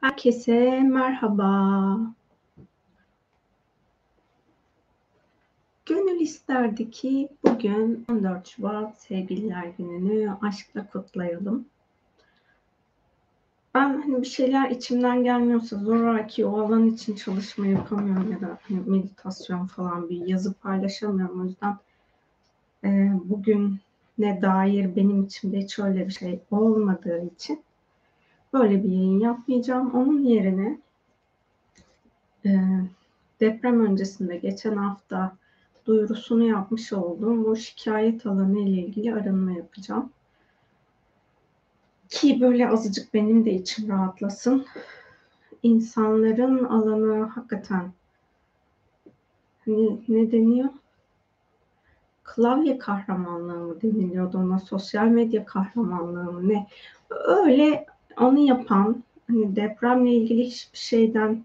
Herkese merhaba. Gönül isterdi ki bugün 14 Şubat Sevgililer Günü'nü aşkla kutlayalım. Ben hani bir şeyler içimden gelmiyorsa zoraki o alan için çalışma yapamıyorum ya da hani meditasyon falan bir yazı paylaşamıyorum. O yüzden e, bugün ne dair benim içimde hiç öyle bir şey olmadığı için böyle bir yayın yapmayacağım. Onun yerine e, deprem öncesinde geçen hafta duyurusunu yapmış olduğum bu şikayet alanı ile ilgili arınma yapacağım. Ki böyle azıcık benim de içim rahatlasın. İnsanların alanı hakikaten hani ne deniyor? Klavye kahramanlığı mı deniliyordu ona? Sosyal medya kahramanlığı mı ne? Öyle onu yapan hani depremle ilgili hiçbir şeyden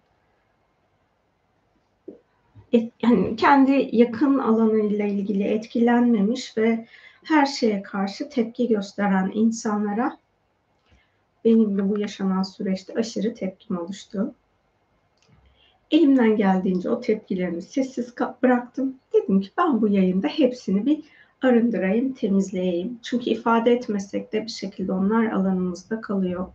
et, yani kendi yakın alanıyla ilgili etkilenmemiş ve her şeye karşı tepki gösteren insanlara benim de bu yaşanan süreçte aşırı tepkim oluştu. Elimden geldiğince o tepkilerimi sessiz bıraktım. Dedim ki ben bu yayında hepsini bir arındırayım, temizleyeyim. Çünkü ifade etmesek de bir şekilde onlar alanımızda kalıyor.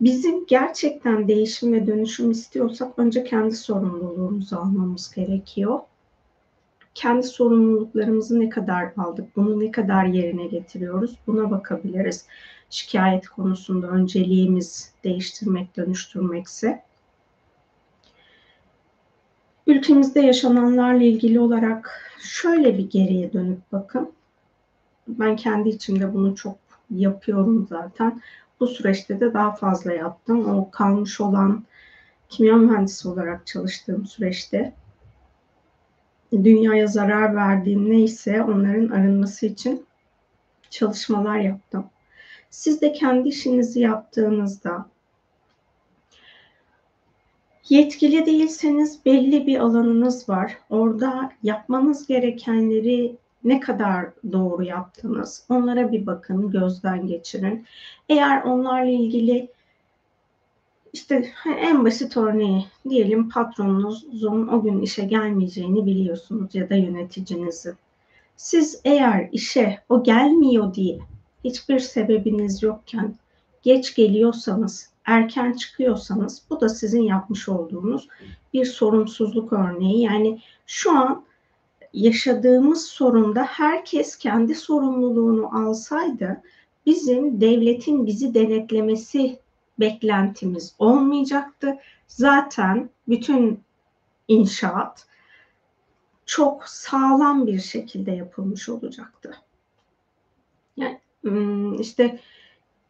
Bizim gerçekten değişim ve dönüşüm istiyorsak önce kendi sorumluluğumuzu almamız gerekiyor. Kendi sorumluluklarımızı ne kadar aldık, bunu ne kadar yerine getiriyoruz buna bakabiliriz. Şikayet konusunda önceliğimiz değiştirmek, dönüştürmekse. Ülkemizde yaşananlarla ilgili olarak şöyle bir geriye dönüp bakın. Ben kendi içimde bunu çok yapıyorum zaten. Bu süreçte de daha fazla yaptım. O kalmış olan kimya mühendisi olarak çalıştığım süreçte dünyaya zarar verdiğim neyse onların arınması için çalışmalar yaptım. Siz de kendi işinizi yaptığınızda yetkili değilseniz belli bir alanınız var. Orada yapmanız gerekenleri ne kadar doğru yaptınız? Onlara bir bakın, gözden geçirin. Eğer onlarla ilgili işte en basit örneği diyelim patronunuzun o gün işe gelmeyeceğini biliyorsunuz ya da yöneticinizin. Siz eğer işe o gelmiyor diye hiçbir sebebiniz yokken geç geliyorsanız, erken çıkıyorsanız bu da sizin yapmış olduğunuz bir sorumsuzluk örneği. Yani şu an yaşadığımız sorunda herkes kendi sorumluluğunu alsaydı bizim devletin bizi denetlemesi beklentimiz olmayacaktı. Zaten bütün inşaat çok sağlam bir şekilde yapılmış olacaktı. Yani hmm, işte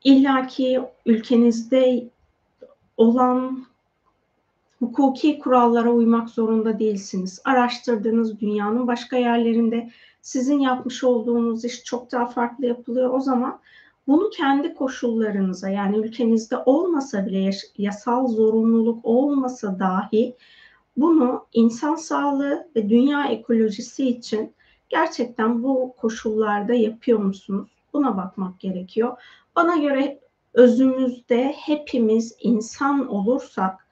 illaki ülkenizde olan hukuki kurallara uymak zorunda değilsiniz. Araştırdığınız dünyanın başka yerlerinde sizin yapmış olduğunuz iş çok daha farklı yapılıyor. O zaman bunu kendi koşullarınıza yani ülkenizde olmasa bile yasal zorunluluk olmasa dahi bunu insan sağlığı ve dünya ekolojisi için gerçekten bu koşullarda yapıyor musunuz? Buna bakmak gerekiyor. Bana göre özümüzde hepimiz insan olursak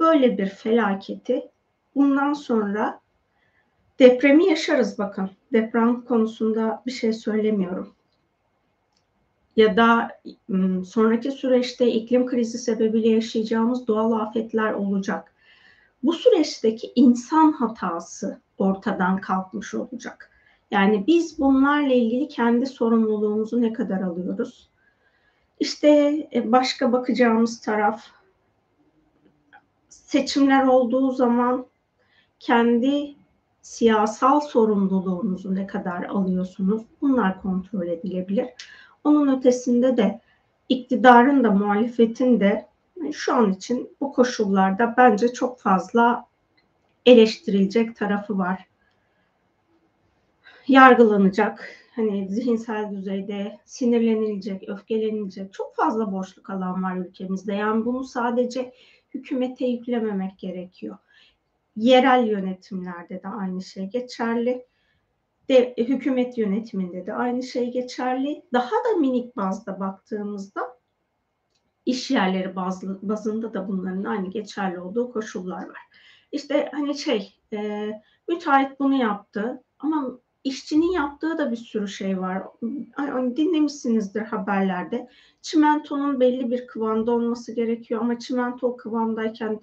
böyle bir felaketi bundan sonra depremi yaşarız bakın. Deprem konusunda bir şey söylemiyorum. Ya da sonraki süreçte iklim krizi sebebiyle yaşayacağımız doğal afetler olacak. Bu süreçteki insan hatası ortadan kalkmış olacak. Yani biz bunlarla ilgili kendi sorumluluğumuzu ne kadar alıyoruz? İşte e, başka bakacağımız taraf seçimler olduğu zaman kendi siyasal sorumluluğunuzu ne kadar alıyorsunuz? Bunlar kontrol edilebilir. Onun ötesinde de iktidarın da muhalefetin de şu an için bu koşullarda bence çok fazla eleştirilecek tarafı var. Yargılanacak, hani zihinsel düzeyde sinirlenilecek, öfkelenilecek çok fazla boşluk alan var ülkemizde. Yani bunu sadece hükümete yüklememek gerekiyor. Yerel yönetimlerde de aynı şey geçerli. De, hükümet yönetiminde de aynı şey geçerli. Daha da minik bazda baktığımızda iş yerleri bazında da bunların aynı geçerli olduğu koşullar var. İşte hani şey e, müteahhit bunu yaptı ama işçinin yaptığı da bir sürü şey var. Dinlemişsinizdir haberlerde. Çimentonun belli bir kıvamda olması gerekiyor ama çimento o kıvamdayken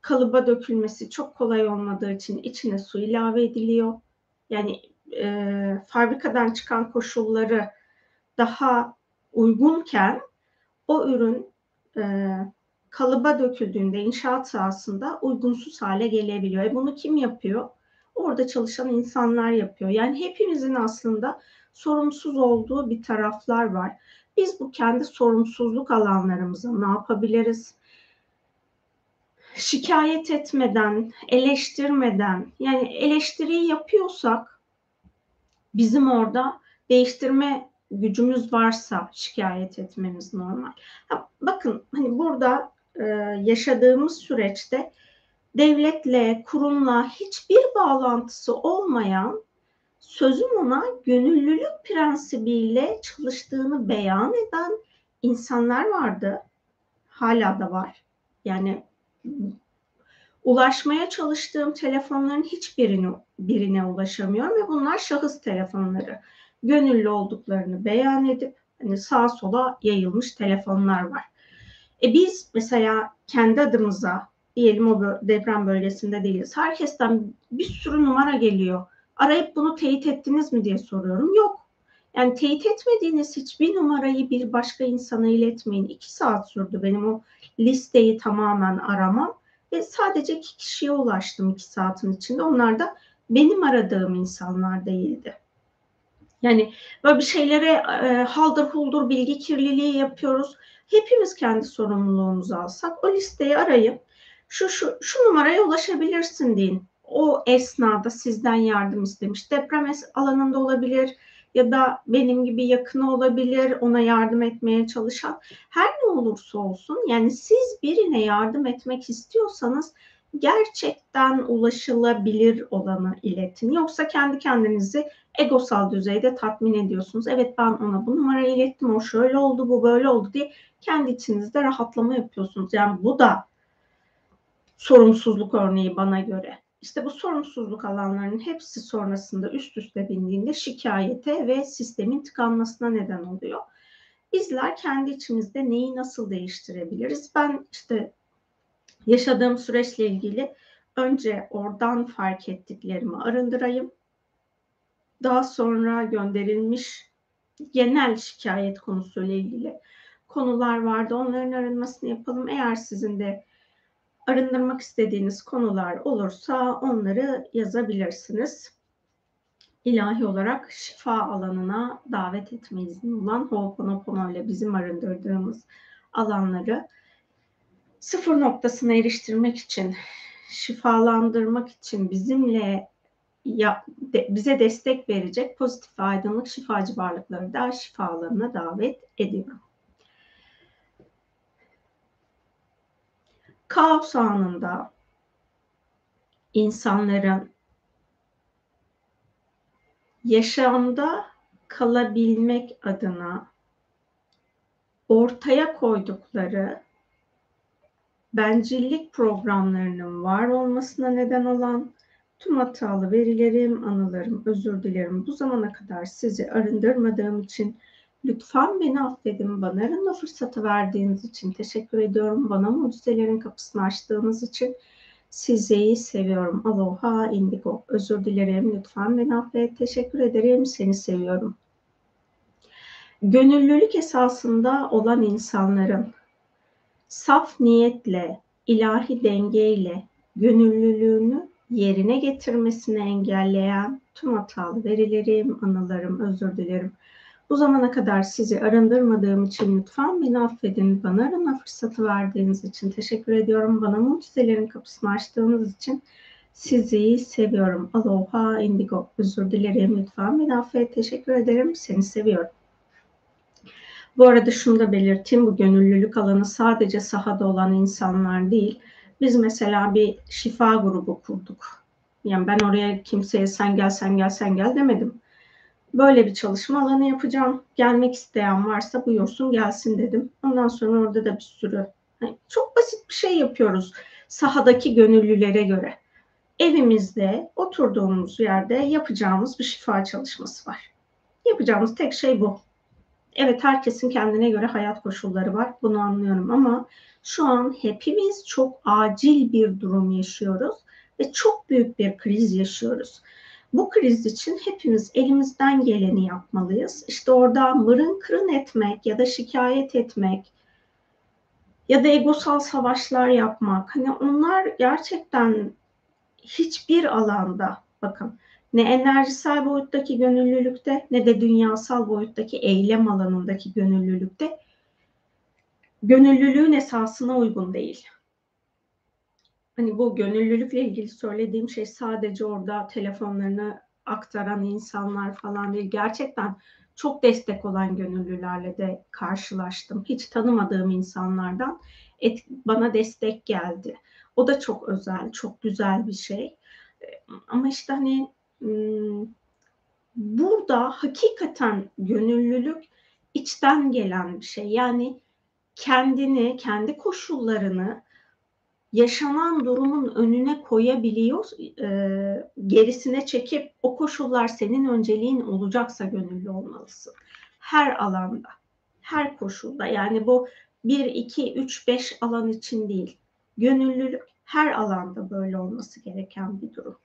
kalıba dökülmesi çok kolay olmadığı için içine su ilave ediliyor. Yani e, fabrikadan çıkan koşulları daha uygunken o ürün e, kalıba döküldüğünde inşaat sahasında uygunsuz hale gelebiliyor. E bunu kim yapıyor? Orada çalışan insanlar yapıyor. Yani hepimizin aslında sorumsuz olduğu bir taraflar var. Biz bu kendi sorumsuzluk alanlarımıza ne yapabiliriz? Şikayet etmeden, eleştirmeden, yani eleştiriyi yapıyorsak bizim orada değiştirme gücümüz varsa şikayet etmemiz normal. Bakın hani burada e, yaşadığımız süreçte devletle, kurumla hiçbir bağlantısı olmayan sözüm ona gönüllülük prensibiyle çalıştığını beyan eden insanlar vardı. Hala da var. Yani ulaşmaya çalıştığım telefonların hiçbirine birine ulaşamıyorum ve bunlar şahıs telefonları. Gönüllü olduklarını beyan edip hani sağa sola yayılmış telefonlar var. E biz mesela kendi adımıza diyelim o deprem bölgesinde değiliz. Herkesten bir sürü numara geliyor. Arayıp bunu teyit ettiniz mi diye soruyorum. Yok. Yani teyit etmediğiniz hiçbir numarayı bir başka insana iletmeyin. İki saat sürdü benim o listeyi tamamen aramam. Ve sadece iki kişiye ulaştım iki saatin içinde. Onlar da benim aradığım insanlar değildi. Yani böyle bir şeylere e, haldır huldur bilgi kirliliği yapıyoruz. Hepimiz kendi sorumluluğumuzu alsak o listeyi arayıp şu şu şu numaraya ulaşabilirsin deyin. O esnada sizden yardım istemiş. Deprem alanında olabilir ya da benim gibi yakını olabilir, ona yardım etmeye çalışan. Her ne olursa olsun yani siz birine yardım etmek istiyorsanız gerçekten ulaşılabilir olanı iletin. Yoksa kendi kendinizi egosal düzeyde tatmin ediyorsunuz. Evet ben ona bu numarayı ilettim, o şöyle oldu, bu böyle oldu diye kendi içinizde rahatlama yapıyorsunuz. Yani bu da sorumsuzluk örneği bana göre. İşte bu sorumsuzluk alanlarının hepsi sonrasında üst üste bindiğinde şikayete ve sistemin tıkanmasına neden oluyor. Bizler kendi içimizde neyi nasıl değiştirebiliriz? Ben işte yaşadığım süreçle ilgili önce oradan fark ettiklerimi arındırayım. Daha sonra gönderilmiş genel şikayet konusuyla ilgili konular vardı. Onların arınmasını yapalım. Eğer sizin de arındırmak istediğiniz konular olursa onları yazabilirsiniz. İlahi olarak şifa alanına davet etme izni olan Ho'oponopono ile bizim arındırdığımız alanları sıfır noktasına eriştirmek için, şifalandırmak için bizimle ya, de, bize destek verecek pozitif aydınlık şifacı varlıkları da şifa alanına davet ediyorum. Kaos anında insanların yaşamda kalabilmek adına ortaya koydukları bencillik programlarının var olmasına neden olan tüm hatalı verilerim, anılarım, özür dilerim. Bu zamana kadar sizi arındırmadığım için Lütfen beni affedin. Bana arınma fırsatı verdiğiniz için teşekkür ediyorum. Bana mucizelerin kapısını açtığınız için sizi seviyorum. Aloha indigo. Özür dilerim. Lütfen beni affet. Teşekkür ederim. Seni seviyorum. Gönüllülük esasında olan insanların saf niyetle, ilahi dengeyle gönüllülüğünü yerine getirmesini engelleyen tüm hatalı verilerim, anılarım, özür dilerim. Bu zamana kadar sizi arındırmadığım için lütfen beni affedin. Bana arınma fırsatı verdiğiniz için teşekkür ediyorum. Bana mucizelerin kapısını açtığınız için sizi seviyorum. Aloha indigo. Özür dilerim. Lütfen beni affet. Teşekkür ederim. Seni seviyorum. Bu arada şunu da belirteyim. Bu gönüllülük alanı sadece sahada olan insanlar değil. Biz mesela bir şifa grubu kurduk. Yani ben oraya kimseye sen gel sen gel sen gel demedim böyle bir çalışma alanı yapacağım. Gelmek isteyen varsa buyursun gelsin dedim. Ondan sonra orada da bir sürü yani çok basit bir şey yapıyoruz sahadaki gönüllülere göre. Evimizde oturduğumuz yerde yapacağımız bir şifa çalışması var. Yapacağımız tek şey bu. Evet herkesin kendine göre hayat koşulları var. Bunu anlıyorum ama şu an hepimiz çok acil bir durum yaşıyoruz ve çok büyük bir kriz yaşıyoruz. Bu kriz için hepimiz elimizden geleni yapmalıyız. İşte orada mırın kırın etmek ya da şikayet etmek ya da egosal savaşlar yapmak. Hani onlar gerçekten hiçbir alanda bakın ne enerjisel boyuttaki gönüllülükte ne de dünyasal boyuttaki eylem alanındaki gönüllülükte gönüllülüğün esasına uygun değil. Hani bu gönüllülükle ilgili söylediğim şey sadece orada telefonlarını aktaran insanlar falan değil. Gerçekten çok destek olan gönüllülerle de karşılaştım. Hiç tanımadığım insanlardan et, bana destek geldi. O da çok özel, çok güzel bir şey. Ama işte hani hmm, burada hakikaten gönüllülük içten gelen bir şey. Yani kendini, kendi koşullarını yaşanan durumun önüne koyabiliyor, e, gerisine çekip o koşullar senin önceliğin olacaksa gönüllü olmalısın. Her alanda, her koşulda. Yani bu 1, 2, 3, 5 alan için değil. Gönüllülük her alanda böyle olması gereken bir durum.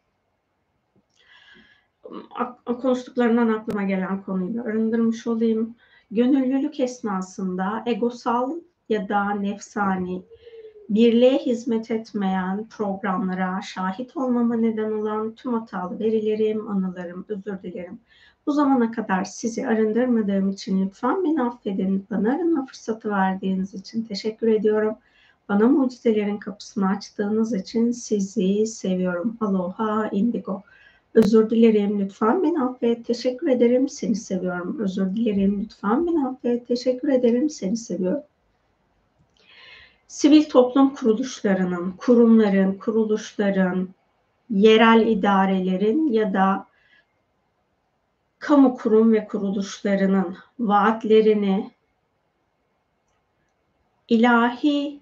Konuştuklarından aklıma gelen konuyu arındırmış olayım. Gönüllülük esnasında egosal ya da nefsani birliğe hizmet etmeyen programlara şahit olmama neden olan tüm hatalı verilerim, anılarım, özür dilerim. Bu zamana kadar sizi arındırmadığım için lütfen beni affedin. Bana arınma fırsatı verdiğiniz için teşekkür ediyorum. Bana mucizelerin kapısını açtığınız için sizi seviyorum. Aloha indigo. Özür dilerim lütfen beni affet. Teşekkür ederim. Seni seviyorum. Özür dilerim lütfen beni affet. Teşekkür ederim. Seni seviyorum sivil toplum kuruluşlarının, kurumların, kuruluşların, yerel idarelerin ya da kamu kurum ve kuruluşlarının vaatlerini ilahi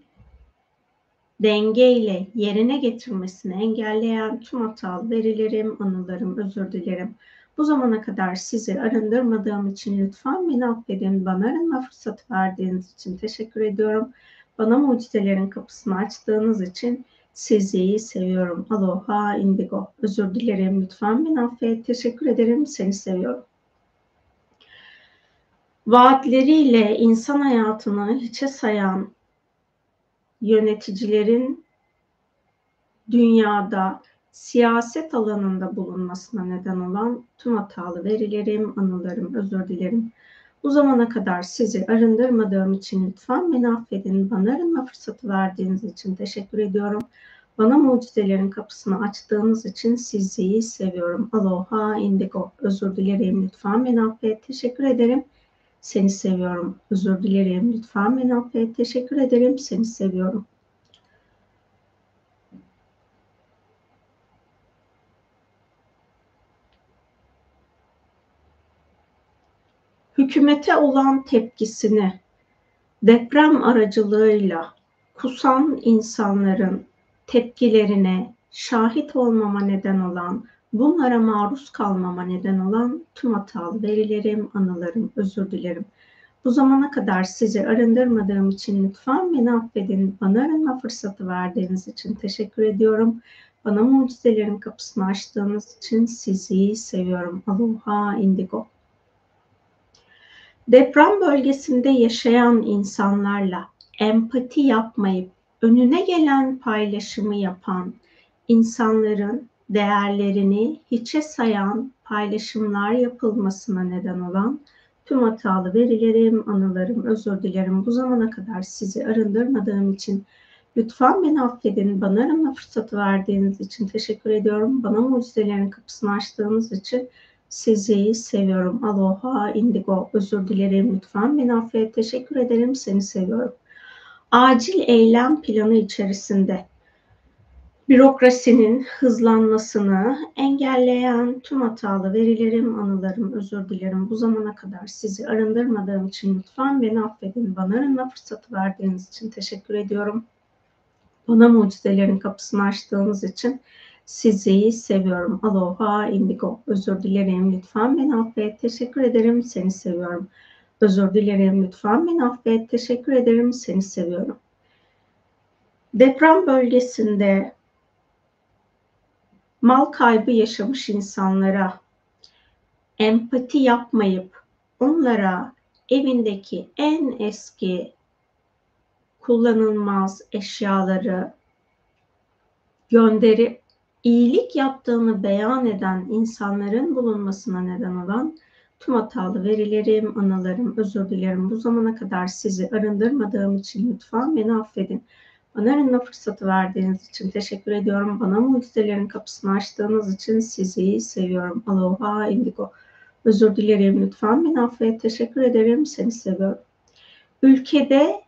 dengeyle yerine getirmesini engelleyen tüm hatalı verilerim, anılarım, özür dilerim. Bu zamana kadar sizi arındırmadığım için lütfen beni affedin. Bana arınma fırsatı verdiğiniz için teşekkür ediyorum. Bana mucizelerin kapısını açtığınız için sizi seviyorum. Aloha indigo. Özür dilerim lütfen beni affet. Teşekkür ederim. Seni seviyorum. Vaatleriyle insan hayatını hiçe sayan yöneticilerin dünyada siyaset alanında bulunmasına neden olan tüm hatalı verilerim, anılarım, özür dilerim. Bu zamana kadar sizi arındırmadığım için lütfen beni affedin. Bana arınma fırsatı verdiğiniz için teşekkür ediyorum. Bana mucizelerin kapısını açtığınız için sizi seviyorum. Aloha indigo. Özür dilerim. Lütfen beni affet. Teşekkür ederim. Seni seviyorum. Özür dilerim. Lütfen beni affet. Teşekkür ederim. Seni seviyorum. Hükümete olan tepkisini deprem aracılığıyla kusan insanların tepkilerine şahit olmama neden olan, bunlara maruz kalmama neden olan tüm hatalı verilerim, anılarım, özür dilerim. Bu zamana kadar sizi arındırmadığım için lütfen beni affedin. Bana arınma fırsatı verdiğiniz için teşekkür ediyorum. Bana mucizelerin kapısını açtığınız için sizi seviyorum. Aloha indigo. Deprem bölgesinde yaşayan insanlarla empati yapmayıp önüne gelen paylaşımı yapan insanların değerlerini hiçe sayan paylaşımlar yapılmasına neden olan tüm hatalı verilerim, anılarım, özür dilerim. Bu zamana kadar sizi arındırmadığım için lütfen beni affedin. Bana arınma fırsatı verdiğiniz için teşekkür ediyorum. Bana mucizelerin kapısını açtığınız için sizi seviyorum. Aloha, indigo. Özür dilerim lütfen. Beni affet. Teşekkür ederim. Seni seviyorum. Acil eylem planı içerisinde bürokrasinin hızlanmasını engelleyen tüm hatalı verilerim, anılarım, özür dilerim. Bu zamana kadar sizi arındırmadığım için lütfen beni affedin. Bana arınma fırsatı verdiğiniz için teşekkür ediyorum. Bana mucizelerin kapısını açtığınız için sizi seviyorum. Aloha indigo. Özür dilerim lütfen beni affet. Teşekkür ederim. Seni seviyorum. Özür dilerim lütfen beni affet. Teşekkür ederim. Seni seviyorum. Deprem bölgesinde mal kaybı yaşamış insanlara empati yapmayıp onlara evindeki en eski kullanılmaz eşyaları gönderi iyilik yaptığını beyan eden insanların bulunmasına neden olan tüm hatalı verilerim, anılarım, özür dilerim. Bu zamana kadar sizi arındırmadığım için lütfen beni affedin. Bana arınma fırsatı verdiğiniz için teşekkür ediyorum. Bana mucizelerin kapısını açtığınız için sizi seviyorum. Aloha indigo. Özür dilerim lütfen beni affet. Teşekkür ederim. Seni seviyorum. Ülkede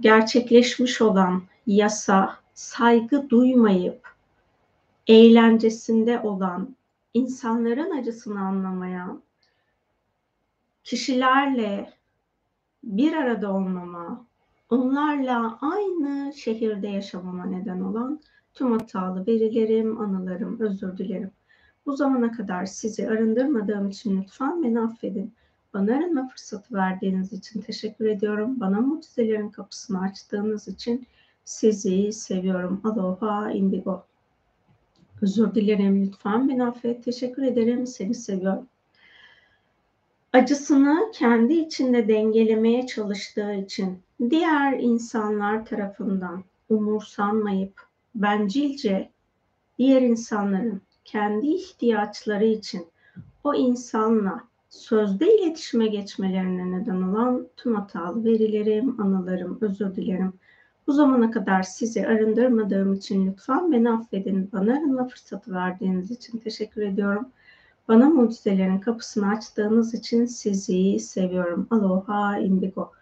gerçekleşmiş olan yasa saygı duymayıp eğlencesinde olan insanların acısını anlamayan kişilerle bir arada olmama, onlarla aynı şehirde yaşamama neden olan tüm hatalı verilerim, anılarım, özür dilerim. Bu zamana kadar sizi arındırmadığım için lütfen beni affedin. Bana arınma fırsatı verdiğiniz için teşekkür ediyorum. Bana mucizelerin kapısını açtığınız için sizi seviyorum. Aloha indigo. Özür dilerim lütfen beni affet. Teşekkür ederim. Seni seviyorum. Acısını kendi içinde dengelemeye çalıştığı için diğer insanlar tarafından umursanmayıp bencilce diğer insanların kendi ihtiyaçları için o insanla sözde iletişime geçmelerine neden olan tüm hatalı verilerim, anılarım, özür dilerim. Bu zamana kadar sizi arındırmadığım için lütfen beni affedin. Bana arınma fırsatı verdiğiniz için teşekkür ediyorum. Bana mucizelerin kapısını açtığınız için sizi seviyorum. Aloha indigo.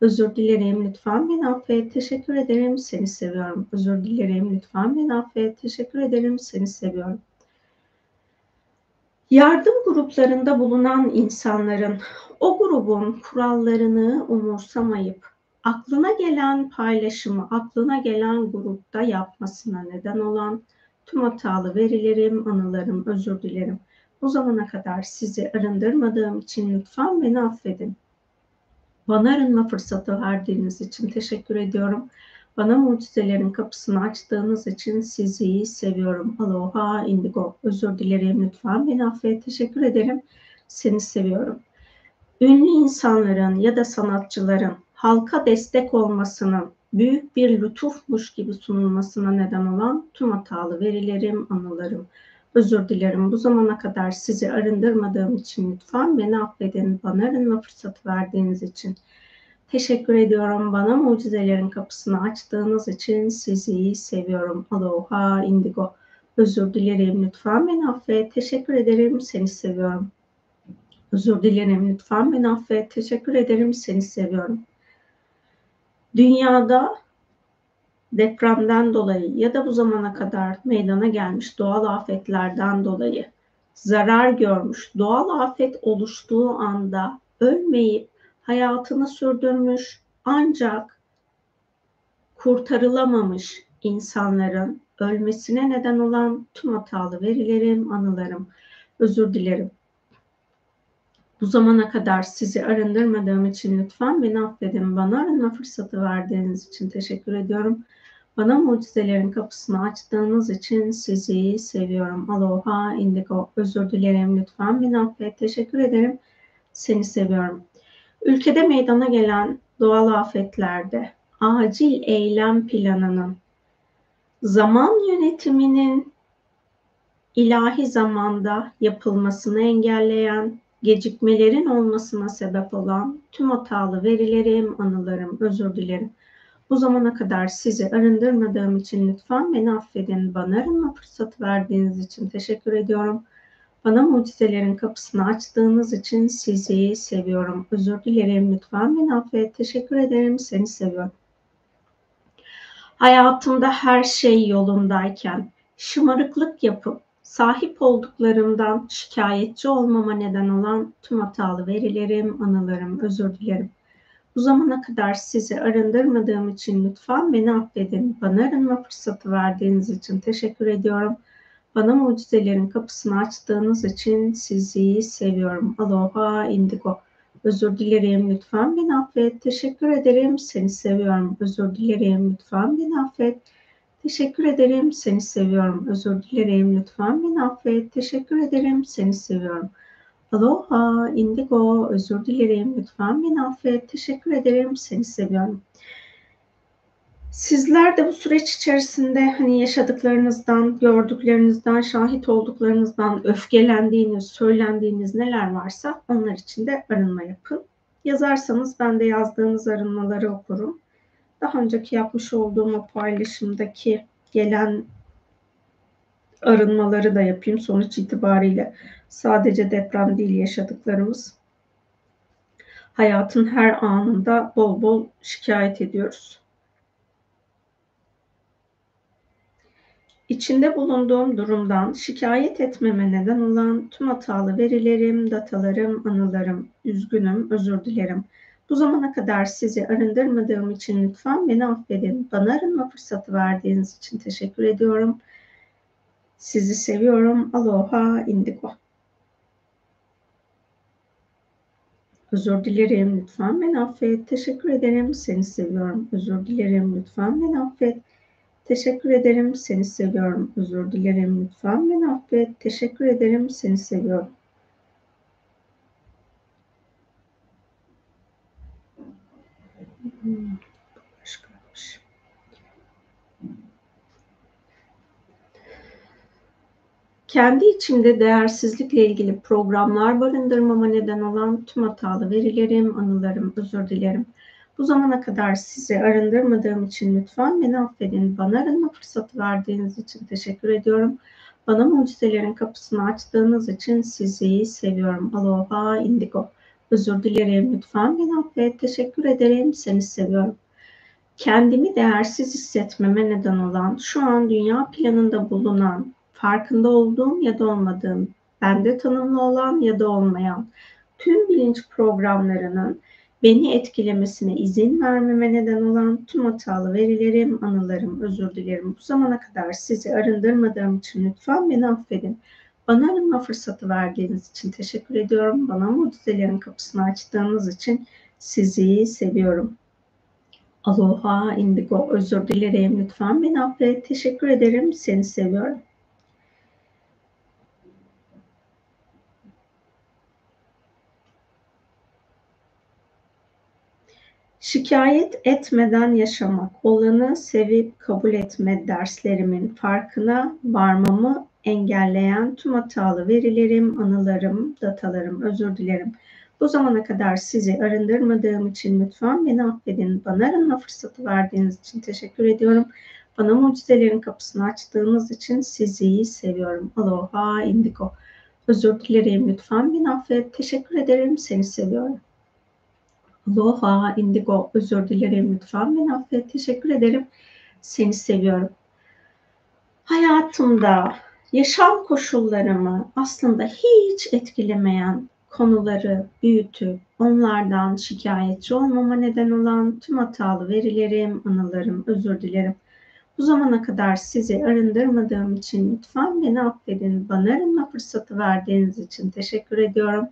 Özür dilerim lütfen beni affet. Teşekkür ederim. Seni seviyorum. Özür dilerim lütfen beni affet. Teşekkür ederim. Seni seviyorum. Yardım gruplarında bulunan insanların o grubun kurallarını umursamayıp aklına gelen paylaşımı, aklına gelen grupta yapmasına neden olan tüm hatalı verilerim, anılarım, özür dilerim. Bu zamana kadar sizi arındırmadığım için lütfen beni affedin. Bana arınma fırsatı verdiğiniz için teşekkür ediyorum. Bana mucizelerin kapısını açtığınız için sizi seviyorum. Aloha indigo. Özür dilerim lütfen beni affet. Teşekkür ederim. Seni seviyorum. Ünlü insanların ya da sanatçıların halka destek olmasının büyük bir lütufmuş gibi sunulmasına neden olan tüm hatalı verilerim, anılarım. Özür dilerim bu zamana kadar sizi arındırmadığım için lütfen beni affedin. Bana arınma fırsatı verdiğiniz için. Teşekkür ediyorum. Bana mucizelerin kapısını açtığınız için sizi seviyorum. Aloha indigo. Özür dilerim lütfen beni affet. Teşekkür ederim. Seni seviyorum. Özür dilerim lütfen beni affet. Teşekkür ederim. Seni seviyorum. Dünyada depremden dolayı ya da bu zamana kadar meydana gelmiş doğal afetlerden dolayı zarar görmüş, doğal afet oluştuğu anda ölmeyip hayatını sürdürmüş ancak kurtarılamamış insanların ölmesine neden olan tüm hatalı verilerim, anılarım, özür dilerim. Bu zamana kadar sizi arındırmadığım için lütfen beni affedin. Bana arınma fırsatı verdiğiniz için teşekkür ediyorum. Bana mucizelerin kapısını açtığınız için sizi seviyorum. Aloha indigo. Özür dilerim lütfen beni affet. Teşekkür ederim. Seni seviyorum. Ülkede meydana gelen doğal afetlerde acil eylem planının zaman yönetiminin ilahi zamanda yapılmasını engelleyen gecikmelerin olmasına sebep olan tüm hatalı verilerim, anılarım, özür dilerim. Bu zamana kadar sizi arındırmadığım için lütfen beni affedin. Bana arınma fırsatı verdiğiniz için teşekkür ediyorum. Bana mucizelerin kapısını açtığınız için sizi seviyorum. Özür dilerim lütfen beni affet. Teşekkür ederim. Seni seviyorum. Hayatımda her şey yolundayken şımarıklık yapıp sahip olduklarımdan şikayetçi olmama neden olan tüm hatalı verilerim, anılarım, özür dilerim. Bu zamana kadar sizi arındırmadığım için lütfen beni affedin. Bana arınma fırsatı verdiğiniz için teşekkür ediyorum. Bana mucizelerin kapısını açtığınız için sizi seviyorum. Aloha indigo. Özür dilerim lütfen beni affet. Teşekkür ederim. Seni seviyorum. Özür dilerim lütfen beni affet. Teşekkür ederim. Seni seviyorum. Özür dilerim. Lütfen beni affet. Teşekkür ederim. Seni seviyorum. Aloha, indigo. Özür dilerim. Lütfen beni affet. Teşekkür ederim. Seni seviyorum. Sizler de bu süreç içerisinde hani yaşadıklarınızdan, gördüklerinizden, şahit olduklarınızdan, öfkelendiğiniz, söylendiğiniz neler varsa onlar için de arınma yapın. Yazarsanız ben de yazdığınız arınmaları okurum. Daha önceki yapmış olduğum o paylaşımdaki gelen arınmaları da yapayım. Sonuç itibariyle sadece deprem değil yaşadıklarımız. Hayatın her anında bol bol şikayet ediyoruz. İçinde bulunduğum durumdan şikayet etmeme neden olan tüm hatalı verilerim, datalarım, anılarım, üzgünüm, özür dilerim. Bu zamana kadar sizi arındırmadığım için lütfen beni affedin. Bana arınma fırsatı verdiğiniz için teşekkür ediyorum. Sizi seviyorum. Aloha indigo. Özür dilerim. Lütfen beni affet. Teşekkür ederim. Seni seviyorum. Özür dilerim. Lütfen beni affet. Teşekkür ederim. Seni seviyorum. Özür dilerim. Lütfen beni affet. Teşekkür ederim. Seni seviyorum. Kendi içimde değersizlikle ilgili programlar barındırmama neden olan tüm hatalı verilerim, anılarım, özür dilerim. Bu zamana kadar sizi arındırmadığım için lütfen beni affedin. Bana arınma fırsatı verdiğiniz için teşekkür ediyorum. Bana mucizelerin kapısını açtığınız için sizi seviyorum. Aloha indigo. Özür dilerim. Lütfen beni affet. Teşekkür ederim. Seni seviyorum. Kendimi değersiz hissetmeme neden olan, şu an dünya planında bulunan, farkında olduğum ya da olmadığım, bende tanımlı olan ya da olmayan tüm bilinç programlarının beni etkilemesine izin vermeme neden olan tüm hatalı verilerim, anılarım, özür dilerim. Bu zamana kadar sizi arındırmadığım için lütfen beni affedin. Bana arınma fırsatı verdiğiniz için teşekkür ediyorum. Bana mucizelerin kapısını açtığınız için sizi seviyorum. Aloha, indigo, özür dilerim. Lütfen beni affet. Teşekkür ederim. Seni seviyorum. Şikayet etmeden yaşamak, olanı sevip kabul etme derslerimin farkına varmamı engelleyen tüm hatalı verilerim, anılarım, datalarım, özür dilerim. Bu zamana kadar sizi arındırmadığım için lütfen beni affedin. Bana arınma fırsatı verdiğiniz için teşekkür ediyorum. Bana mucizelerin kapısını açtığınız için sizi seviyorum. Aloha indigo. Özür dilerim lütfen beni affet. Teşekkür ederim. Seni seviyorum. Aloha indigo. Özür dilerim lütfen beni affet. Teşekkür ederim. Seni seviyorum. Hayatımda yaşam koşullarımı aslında hiç etkilemeyen konuları büyütüp onlardan şikayetçi olmama neden olan tüm hatalı verilerim, anılarım, özür dilerim. Bu zamana kadar sizi arındırmadığım için lütfen beni affedin. Bana arınma fırsatı verdiğiniz için teşekkür ediyorum.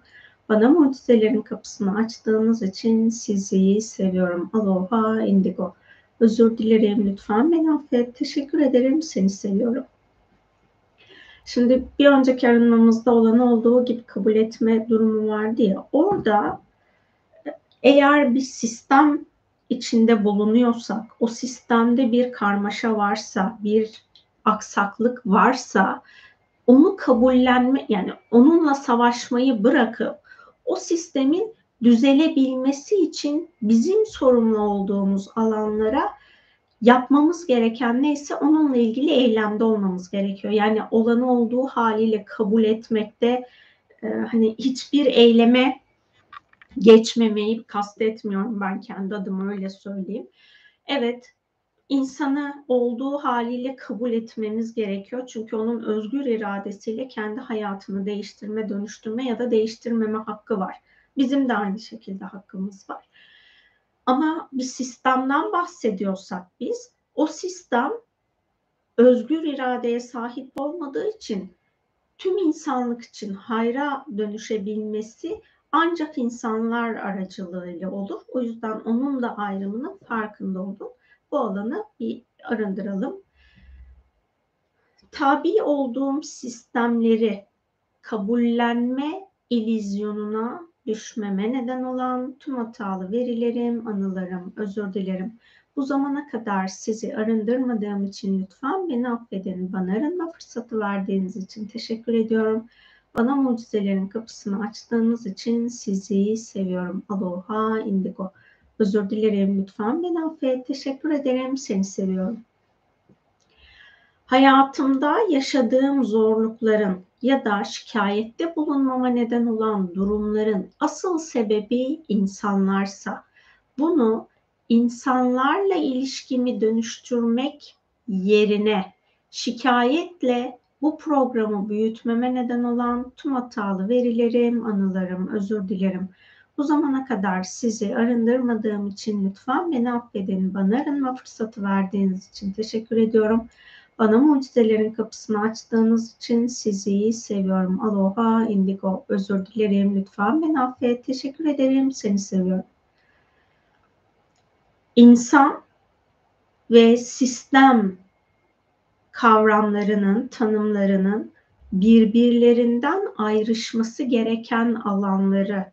Bana mucizelerin kapısını açtığınız için sizi seviyorum. Aloha indigo. Özür dilerim lütfen beni affet. Teşekkür ederim. Seni seviyorum. Şimdi bir önceki arınmamızda olan olduğu gibi kabul etme durumu vardı ya. Orada eğer bir sistem içinde bulunuyorsak, o sistemde bir karmaşa varsa, bir aksaklık varsa onu kabullenme yani onunla savaşmayı bırakıp o sistemin düzelebilmesi için bizim sorumlu olduğumuz alanlara yapmamız gereken neyse onunla ilgili eylemde olmamız gerekiyor. Yani olanı olduğu haliyle kabul etmekte e, hani hiçbir eyleme geçmemeyi kastetmiyorum ben kendi adıma öyle söyleyeyim. Evet insanı olduğu haliyle kabul etmemiz gerekiyor. Çünkü onun özgür iradesiyle kendi hayatını değiştirme, dönüştürme ya da değiştirmeme hakkı var. Bizim de aynı şekilde hakkımız var. Ama bir sistemden bahsediyorsak biz, o sistem özgür iradeye sahip olmadığı için tüm insanlık için hayra dönüşebilmesi ancak insanlar aracılığıyla olur. O yüzden onun da ayrımının farkında olun. Bu alanı bir arındıralım. Tabi olduğum sistemleri kabullenme ilizyonuna düşmeme neden olan tüm hatalı verilerim, anılarım, özür dilerim. Bu zamana kadar sizi arındırmadığım için lütfen beni affedin. Bana arınma fırsatı verdiğiniz için teşekkür ediyorum. Bana mucizelerin kapısını açtığınız için sizi seviyorum. Aloha indigo. Özür dilerim lütfen beni affet. Teşekkür ederim. Seni seviyorum. Hayatımda yaşadığım zorlukların ya da şikayette bulunmama neden olan durumların asıl sebebi insanlarsa bunu insanlarla ilişkimi dönüştürmek yerine şikayetle bu programı büyütmeme neden olan tüm hatalı verilerim, anılarım, özür dilerim. Bu zamana kadar sizi arındırmadığım için lütfen beni affedin. Bana arınma fırsatı verdiğiniz için teşekkür ediyorum. Bana mucizelerin kapısını açtığınız için sizi seviyorum. Aloha, indigo. Özür dilerim. Lütfen beni affet. Teşekkür ederim. Seni seviyorum. İnsan ve sistem kavramlarının, tanımlarının birbirlerinden ayrışması gereken alanları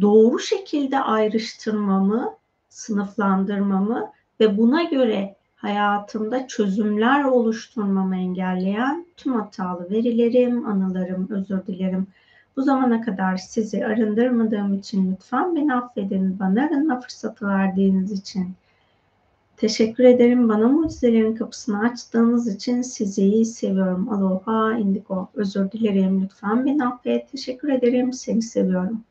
doğru şekilde ayrıştırmamı, sınıflandırmamı ve buna göre hayatımda çözümler oluşturmamı engelleyen tüm hatalı verilerim, anılarım, özür dilerim. Bu zamana kadar sizi arındırmadığım için lütfen beni affedin. Bana arınma fırsatı verdiğiniz için. Teşekkür ederim. Bana mucizelerin kapısını açtığınız için sizi seviyorum. Aloha, indigo. Özür dilerim. Lütfen beni affet. Teşekkür ederim. Seni seviyorum.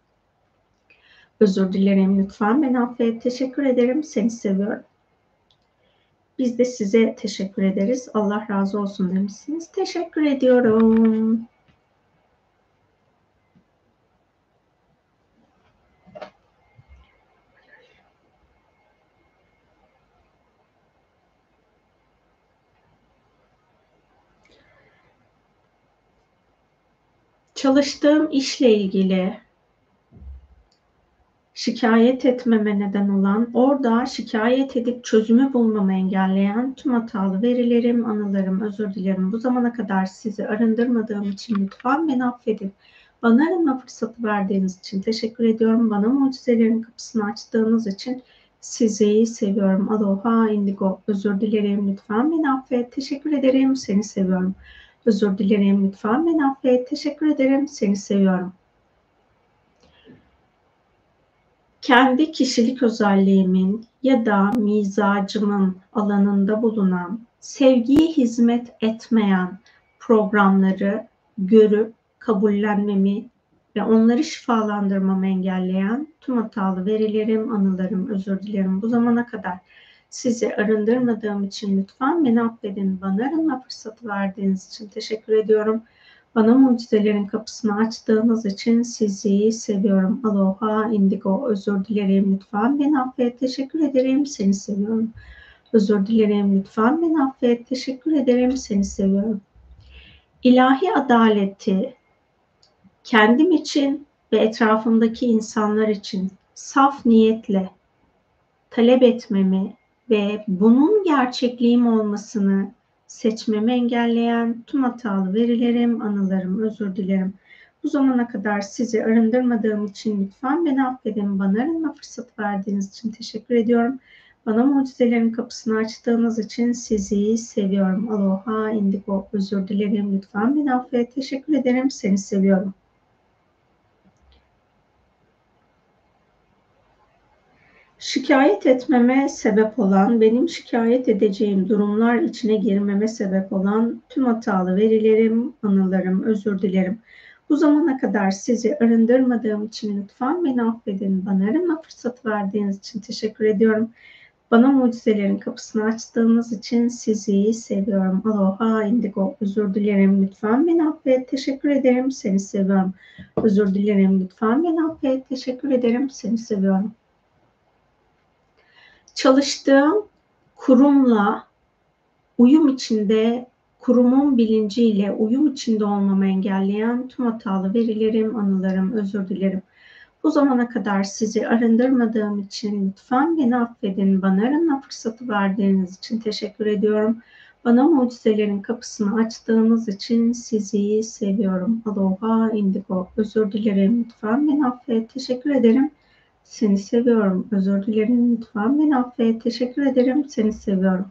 Özür dilerim. Lütfen beni affet. Teşekkür ederim. Seni seviyorum. Biz de size teşekkür ederiz. Allah razı olsun demişsiniz. Teşekkür ediyorum. Çalıştığım işle ilgili şikayet etmeme neden olan, orada şikayet edip çözümü bulmamı engelleyen tüm hatalı verilerim, anılarım, özür dilerim. Bu zamana kadar sizi arındırmadığım için lütfen beni affedin. Bana arınma fırsatı verdiğiniz için teşekkür ediyorum. Bana mucizelerin kapısını açtığınız için sizi seviyorum. Aloha indigo. Özür dilerim. Lütfen beni affet. Teşekkür ederim. Seni seviyorum. Özür dilerim. Lütfen beni affet. Teşekkür ederim. Seni seviyorum. Kendi kişilik özelliğimin ya da mizacımın alanında bulunan sevgiye hizmet etmeyen programları görüp kabullenmemi ve onları şifalandırmamı engelleyen tüm hatalı verilerim, anılarım, özür dilerim. Bu zamana kadar sizi arındırmadığım için lütfen beni affedin. Bana arınma fırsatı verdiğiniz için teşekkür ediyorum. Bana mucizelerin kapısını açtığınız için sizi seviyorum. Aloha, indigo, özür dilerim lütfen. Beni affet, teşekkür ederim. Seni seviyorum. Özür dilerim lütfen. Beni affet, teşekkür ederim. Seni seviyorum. İlahi adaleti kendim için ve etrafımdaki insanlar için saf niyetle talep etmemi ve bunun gerçekliğim olmasını seçmemi engelleyen tüm hatalı verilerim, anılarım, özür dilerim. Bu zamana kadar sizi arındırmadığım için lütfen beni affedin. Bana arınma fırsatı verdiğiniz için teşekkür ediyorum. Bana mucizelerin kapısını açtığınız için sizi seviyorum. Aloha, indigo, özür dilerim. Lütfen beni affet. Teşekkür ederim. Seni seviyorum. Şikayet etmeme sebep olan, benim şikayet edeceğim durumlar içine girmeme sebep olan tüm hatalı verilerim, anılarım, özür dilerim. Bu zamana kadar sizi arındırmadığım için lütfen beni affedin. Bana arınma fırsatı verdiğiniz için teşekkür ediyorum. Bana mucizelerin kapısını açtığınız için sizi seviyorum. Aloha indigo. Özür dilerim lütfen beni affet. Teşekkür ederim. Seni seviyorum. Özür dilerim lütfen beni affet. Teşekkür ederim. Seni seviyorum. Çalıştığım kurumla uyum içinde kurumun bilinciyle uyum içinde olmamı engelleyen tüm hatalı verilerim, anılarım, özür dilerim. Bu zamana kadar sizi arındırmadığım için lütfen beni affedin. Bana arınma fırsatı verdiğiniz için teşekkür ediyorum. Bana mucizelerin kapısını açtığınız için sizi seviyorum. Aloha indigo. Özür dilerim. Lütfen beni affet. Teşekkür ederim. Seni seviyorum. Özür dilerim. Lütfen beni affet. Teşekkür ederim. Seni seviyorum.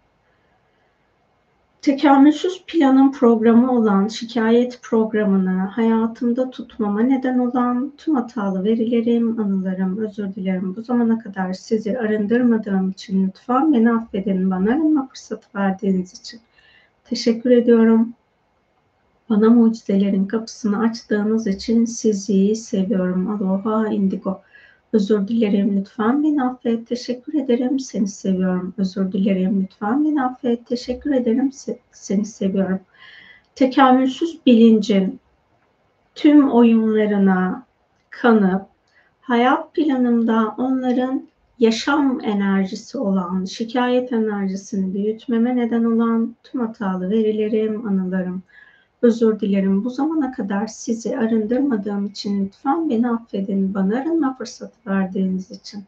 Tekamülsüz planın programı olan şikayet programını hayatımda tutmama neden olan tüm hatalı verilerim, anılarım, özür dilerim. Bu zamana kadar sizi arındırmadığım için lütfen beni affedin. Bana arınma fırsatı verdiğiniz için. Teşekkür ediyorum. Bana mucizelerin kapısını açtığınız için sizi seviyorum. Aloha indigo. Özür dilerim lütfen beni affet. Teşekkür ederim. Seni seviyorum. Özür dilerim lütfen beni affet. Teşekkür ederim. Seni seviyorum. Tekamülsüz bilincin tüm oyunlarına kanıp hayat planımda onların yaşam enerjisi olan, şikayet enerjisini büyütmeme neden olan tüm hatalı verilerim, anılarım, Özür dilerim. Bu zamana kadar sizi arındırmadığım için lütfen beni affedin. Bana arınma fırsatı verdiğiniz için.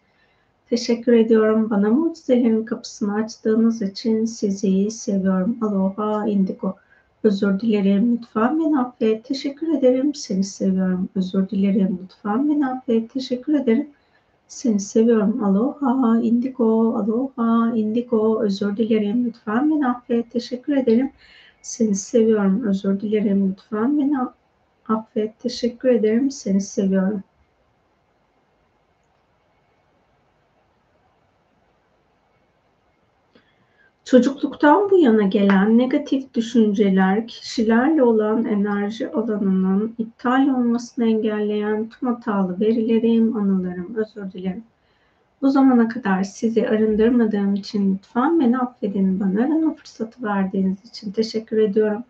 Teşekkür ediyorum. Bana mucizelerin kapısını açtığınız için sizi seviyorum. Aloha indigo. Özür dilerim. Lütfen beni affet. Teşekkür ederim. Seni seviyorum. Özür dilerim. Lütfen beni affet. Teşekkür ederim. Seni seviyorum. Aloha indigo. Aloha indigo. Özür dilerim. Lütfen beni affet. Teşekkür ederim. Seni seviyorum. Özür dilerim lütfen. Beni affet. Teşekkür ederim. Seni seviyorum. Çocukluktan bu yana gelen negatif düşünceler kişilerle olan enerji alanının iptal olmasını engelleyen tüm hatalı verilerim, anılarım, özür dilerim. Bu zamana kadar sizi arındırmadığım için lütfen beni affedin. Bana arama fırsatı verdiğiniz için teşekkür ediyorum.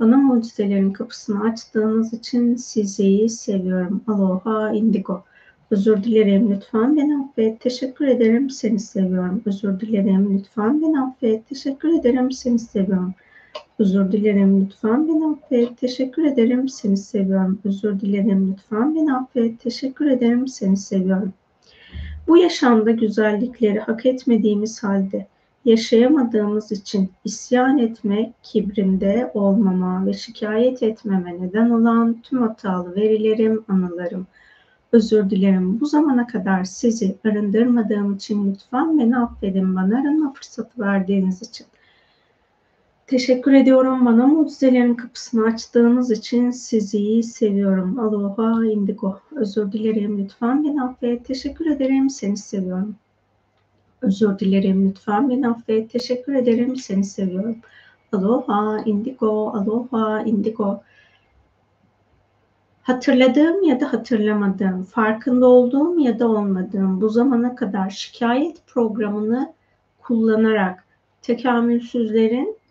Bana mucizelerin kapısını açtığınız için sizi seviyorum. Aloha indigo. Özür dilerim lütfen beni affet. Teşekkür ederim seni seviyorum. Özür dilerim lütfen beni affet. Teşekkür ederim seni seviyorum. Özür dilerim lütfen beni affet. Teşekkür ederim seni seviyorum. Özür dilerim lütfen beni affet. Teşekkür ederim seni seviyorum. Bu yaşamda güzellikleri hak etmediğimiz halde yaşayamadığımız için isyan etme, kibrinde olmama ve şikayet etmeme neden olan tüm hatalı verilerim, anılarım. Özür dilerim. Bu zamana kadar sizi arındırmadığım için lütfen beni affedin. Bana arınma fırsatı verdiğiniz için. Teşekkür ediyorum bana mucizelerin kapısını açtığınız için sizi seviyorum. Aloha indigo. Özür dilerim lütfen beni affet. Teşekkür ederim seni seviyorum. Özür dilerim lütfen beni affet. Teşekkür ederim seni seviyorum. Aloha indigo. Aloha indigo. Hatırladığım ya da hatırlamadığım, farkında olduğum ya da olmadığım bu zamana kadar şikayet programını kullanarak tekamülsüzlerin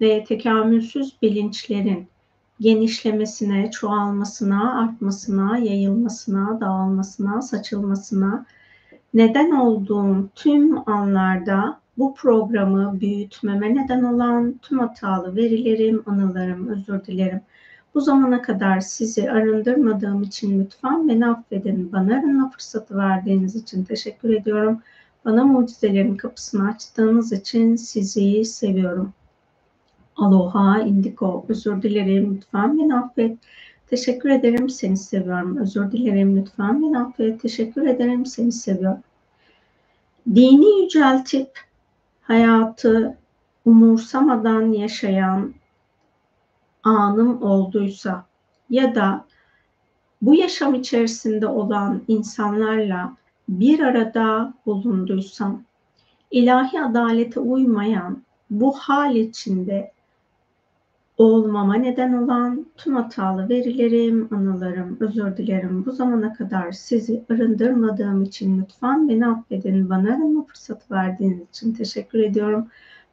ve tekamülsüz bilinçlerin genişlemesine, çoğalmasına, artmasına, yayılmasına, dağılmasına, saçılmasına neden olduğum tüm anlarda bu programı büyütmeme neden olan tüm hatalı verilerim, anılarım, özür dilerim. Bu zamana kadar sizi arındırmadığım için lütfen beni affedin. Bana arınma fırsatı verdiğiniz için teşekkür ediyorum. Bana mucizelerin kapısını açtığınız için sizi seviyorum. Aloha, indigo, özür dilerim, lütfen beni affet. Teşekkür ederim, seni seviyorum. Özür dilerim, lütfen beni affet. Teşekkür ederim, seni seviyorum. Dini yüceltip hayatı umursamadan yaşayan anım olduysa ya da bu yaşam içerisinde olan insanlarla bir arada bulunduysam, ilahi adalete uymayan bu hal içinde olmama neden olan tüm hatalı verilerim, anılarım, özür dilerim. Bu zamana kadar sizi arındırmadığım için lütfen beni affedin. Bana arınma fırsatı verdiğiniz için teşekkür ediyorum.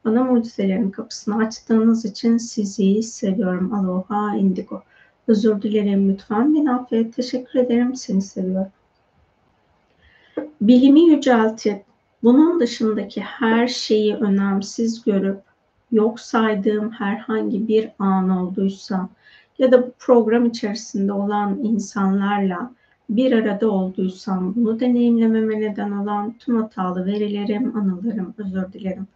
Bana mucizelerin kapısını açtığınız için sizi seviyorum. Aloha indigo. Özür dilerim lütfen beni affet. Teşekkür ederim. Seni seviyorum. Bilimi yüceltip bunun dışındaki her şeyi önemsiz görüp yok saydığım herhangi bir an olduysa ya da bu program içerisinde olan insanlarla bir arada olduysam bunu deneyimlememe neden olan tüm hatalı verilerim, anılarım, özür dilerim.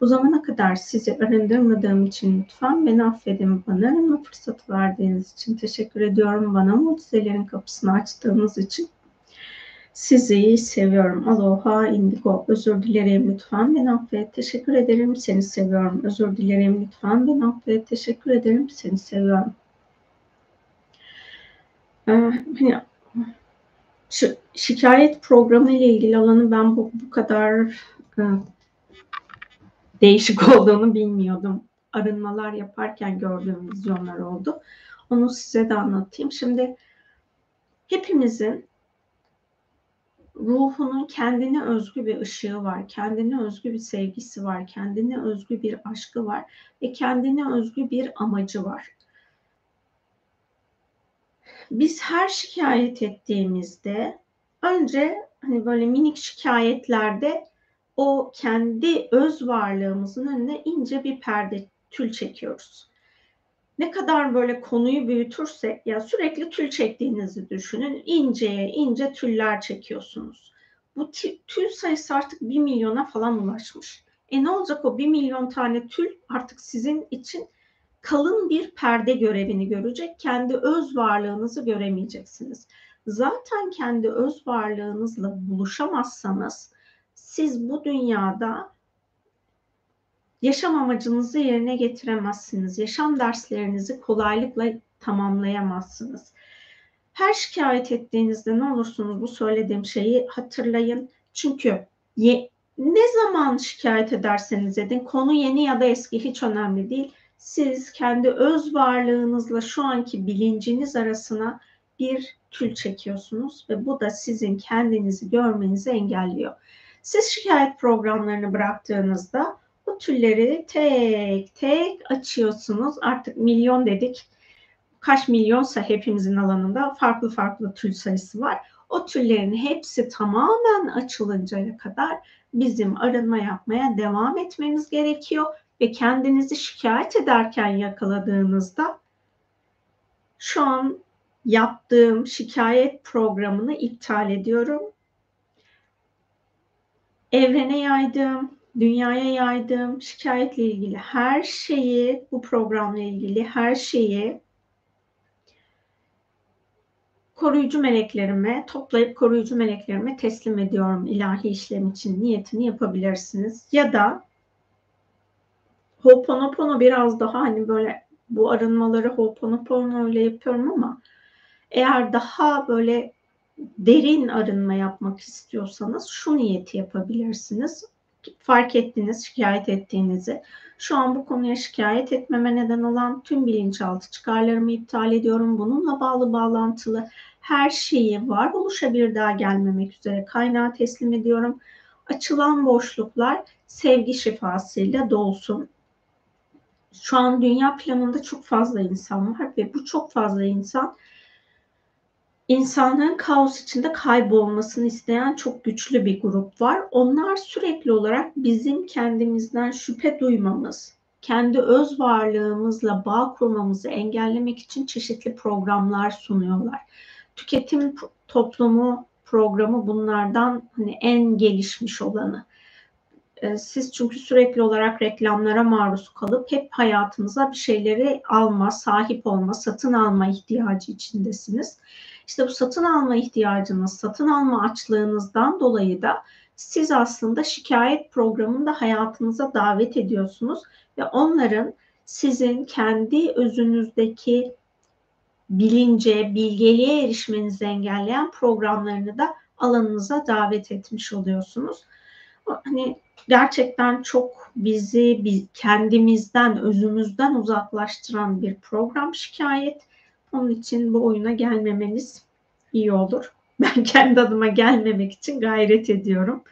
Bu zamana kadar sizi arındırmadığım için lütfen beni affedin. Bana arınma fırsatı verdiğiniz için teşekkür ediyorum. Bana mucizelerin kapısını açtığınız için sizi seviyorum. Aloha indigo. Özür dilerim lütfen beni affet. Teşekkür ederim. Seni seviyorum. Özür dilerim lütfen beni affet. Teşekkür ederim. Seni seviyorum. Ee, hani şu şikayet programı ile ilgili alanı ben bu, bu kadar e, değişik olduğunu bilmiyordum. Arınmalar yaparken gördüğüm vizyonlar oldu. Onu size de anlatayım. Şimdi hepimizin ruhunun kendine özgü bir ışığı var, kendine özgü bir sevgisi var, kendine özgü bir aşkı var ve kendine özgü bir amacı var. Biz her şikayet ettiğimizde önce hani böyle minik şikayetlerde o kendi öz varlığımızın önüne ince bir perde tül çekiyoruz ne kadar böyle konuyu büyütürsek ya sürekli tül çektiğinizi düşünün. inceye ince tüller çekiyorsunuz. Bu tül sayısı artık bir milyona falan ulaşmış. E ne olacak o bir milyon tane tül artık sizin için kalın bir perde görevini görecek. Kendi öz varlığınızı göremeyeceksiniz. Zaten kendi öz varlığınızla buluşamazsanız siz bu dünyada yaşam amacınızı yerine getiremezsiniz. Yaşam derslerinizi kolaylıkla tamamlayamazsınız. Her şikayet ettiğinizde ne olursunuz bu söylediğim şeyi hatırlayın. Çünkü ye, ne zaman şikayet ederseniz edin konu yeni ya da eski hiç önemli değil. Siz kendi öz varlığınızla şu anki bilinciniz arasına bir tül çekiyorsunuz ve bu da sizin kendinizi görmenizi engelliyor. Siz şikayet programlarını bıraktığınızda bu tülleri tek tek açıyorsunuz. Artık milyon dedik. Kaç milyonsa hepimizin alanında farklı farklı tül sayısı var. O tüllerin hepsi tamamen açılıncaya kadar bizim arınma yapmaya devam etmemiz gerekiyor ve kendinizi şikayet ederken yakaladığınızda şu an yaptığım şikayet programını iptal ediyorum. Evrene yaydım, dünyaya yaydığım şikayetle ilgili her şeyi, bu programla ilgili her şeyi koruyucu meleklerime, toplayıp koruyucu meleklerime teslim ediyorum ilahi işlem için niyetini yapabilirsiniz. Ya da Ho'oponopono biraz daha hani böyle bu arınmaları Ho'oponopono öyle yapıyorum ama eğer daha böyle derin arınma yapmak istiyorsanız şu niyeti yapabilirsiniz fark ettiniz, şikayet ettiğinizi. Şu an bu konuya şikayet etmeme neden olan tüm bilinçaltı çıkarlarımı iptal ediyorum. Bununla bağlı bağlantılı her şeyi varoluşa bir daha gelmemek üzere kaynağa teslim ediyorum. Açılan boşluklar sevgi şifasıyla dolsun. Şu an dünya planında çok fazla insan var ve bu çok fazla insan insanlığın kaos içinde kaybolmasını isteyen çok güçlü bir grup var. Onlar sürekli olarak bizim kendimizden şüphe duymamız, kendi öz varlığımızla bağ kurmamızı engellemek için çeşitli programlar sunuyorlar. Tüketim toplumu programı bunlardan hani en gelişmiş olanı. Ee, siz çünkü sürekli olarak reklamlara maruz kalıp hep hayatınıza bir şeyleri alma, sahip olma, satın alma ihtiyacı içindesiniz. İşte bu satın alma ihtiyacınız, satın alma açlığınızdan dolayı da siz aslında şikayet programını da hayatınıza davet ediyorsunuz ve onların sizin kendi özünüzdeki bilince, bilgeliğe erişmenizi engelleyen programlarını da alanınıza davet etmiş oluyorsunuz. hani gerçekten çok bizi biz, kendimizden, özümüzden uzaklaştıran bir program şikayet. Onun için bu oyuna gelmemeniz iyi olur. Ben kendi adıma gelmemek için gayret ediyorum.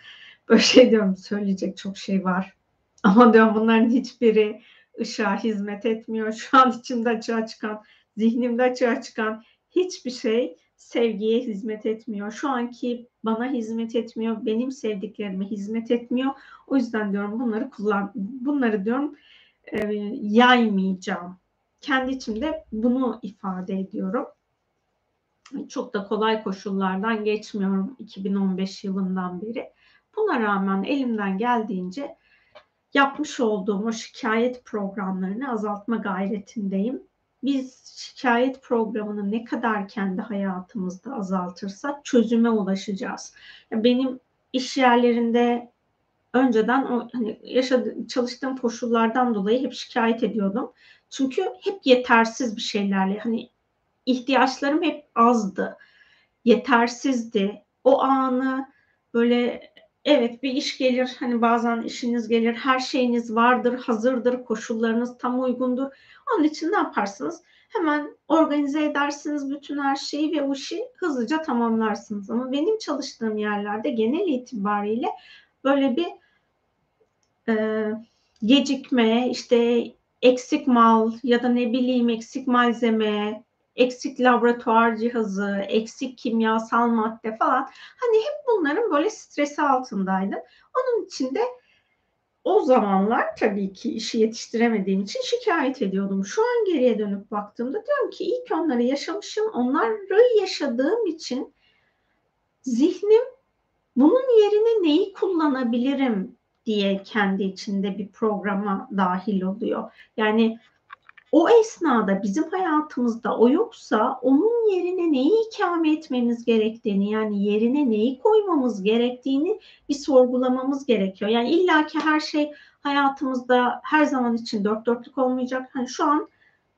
Böyle şey diyorum söyleyecek çok şey var. Ama diyorum bunların hiçbiri ışığa hizmet etmiyor. Şu an içimde açığa çıkan, zihnimde açığa çıkan hiçbir şey sevgiye hizmet etmiyor. Şu anki bana hizmet etmiyor, benim sevdiklerime hizmet etmiyor. O yüzden diyorum bunları kullan, bunları diyorum e, yaymayacağım. Kendi içimde bunu ifade ediyorum. Çok da kolay koşullardan geçmiyorum 2015 yılından beri. Buna rağmen elimden geldiğince yapmış olduğum o şikayet programlarını azaltma gayretindeyim. Biz şikayet programını ne kadar kendi hayatımızda azaltırsak çözüme ulaşacağız. Benim iş yerlerinde önceden o hani yaşadığım çalıştığım koşullardan dolayı hep şikayet ediyordum. Çünkü hep yetersiz bir şeylerle hani ihtiyaçlarım hep azdı. Yetersizdi. O anı böyle evet bir iş gelir hani bazen işiniz gelir her şeyiniz vardır hazırdır koşullarınız tam uygundur onun için ne yaparsınız hemen organize edersiniz bütün her şeyi ve o işi hızlıca tamamlarsınız ama benim çalıştığım yerlerde genel itibariyle böyle bir e, gecikme işte eksik mal ya da ne bileyim eksik malzeme eksik laboratuvar cihazı, eksik kimyasal madde falan. Hani hep bunların böyle stresi altındaydım. Onun için de o zamanlar tabii ki işi yetiştiremediğim için şikayet ediyordum. Şu an geriye dönüp baktığımda diyorum ki ilk onları yaşamışım. Onları yaşadığım için zihnim bunun yerine neyi kullanabilirim diye kendi içinde bir programa dahil oluyor. Yani o esnada bizim hayatımızda o yoksa onun yerine neyi ikame etmemiz gerektiğini yani yerine neyi koymamız gerektiğini bir sorgulamamız gerekiyor. Yani illaki her şey hayatımızda her zaman için dört dörtlük olmayacak. Hani şu an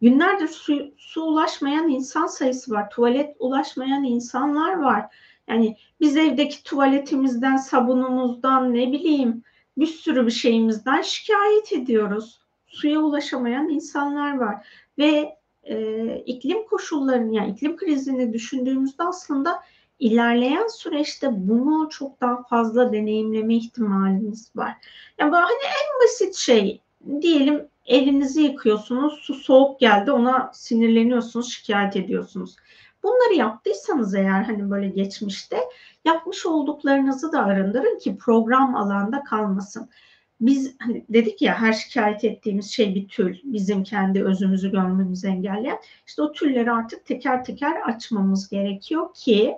günlerdir su, su ulaşmayan insan sayısı var. Tuvalet ulaşmayan insanlar var. Yani biz evdeki tuvaletimizden, sabunumuzdan ne bileyim bir sürü bir şeyimizden şikayet ediyoruz suya ulaşamayan insanlar var ve e, iklim koşullarını yani iklim krizini düşündüğümüzde aslında ilerleyen süreçte bunu çok daha fazla deneyimleme ihtimalimiz var. Yani böyle hani en basit şey diyelim elinizi yıkıyorsunuz, su soğuk geldi ona sinirleniyorsunuz, şikayet ediyorsunuz. Bunları yaptıysanız eğer hani böyle geçmişte yapmış olduklarınızı da arındırın ki program alanda kalmasın biz hani dedik ya her şikayet ettiğimiz şey bir tül. Bizim kendi özümüzü görmemizi engelleyen. İşte o tülleri artık teker teker açmamız gerekiyor ki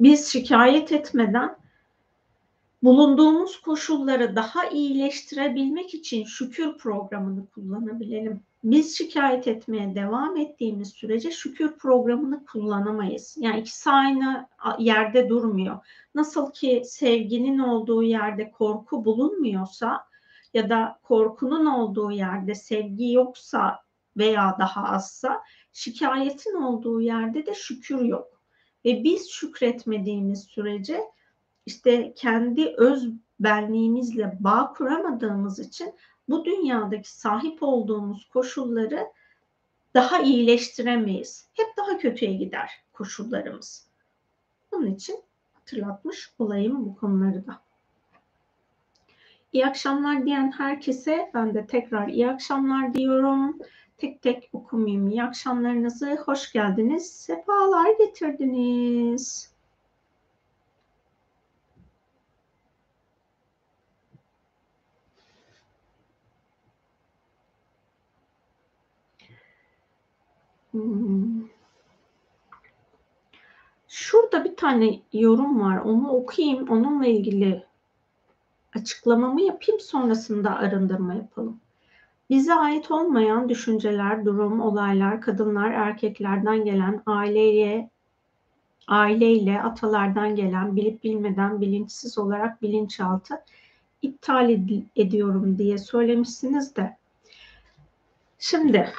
biz şikayet etmeden bulunduğumuz koşulları daha iyileştirebilmek için şükür programını kullanabilelim. Biz şikayet etmeye devam ettiğimiz sürece şükür programını kullanamayız. Yani ikisi aynı yerde durmuyor. Nasıl ki sevginin olduğu yerde korku bulunmuyorsa ya da korkunun olduğu yerde sevgi yoksa veya daha azsa şikayetin olduğu yerde de şükür yok. Ve biz şükretmediğimiz sürece işte kendi öz benliğimizle bağ kuramadığımız için bu dünyadaki sahip olduğumuz koşulları daha iyileştiremeyiz. Hep daha kötüye gider koşullarımız. Bunun için hatırlatmış olayım bu konuları da. İyi akşamlar diyen herkese ben de tekrar iyi akşamlar diyorum. Tek tek okumayayım. İyi akşamlarınızı hoş geldiniz. Sefalar getirdiniz. Şurada bir tane yorum var. Onu okuyayım. Onunla ilgili açıklamamı yapayım. Sonrasında arındırma yapalım. Bize ait olmayan düşünceler, durum, olaylar, kadınlar, erkeklerden gelen, aileye, aileyle, atalardan gelen, bilip bilmeden, bilinçsiz olarak bilinçaltı iptal ed- ediyorum diye söylemişsiniz de. Şimdi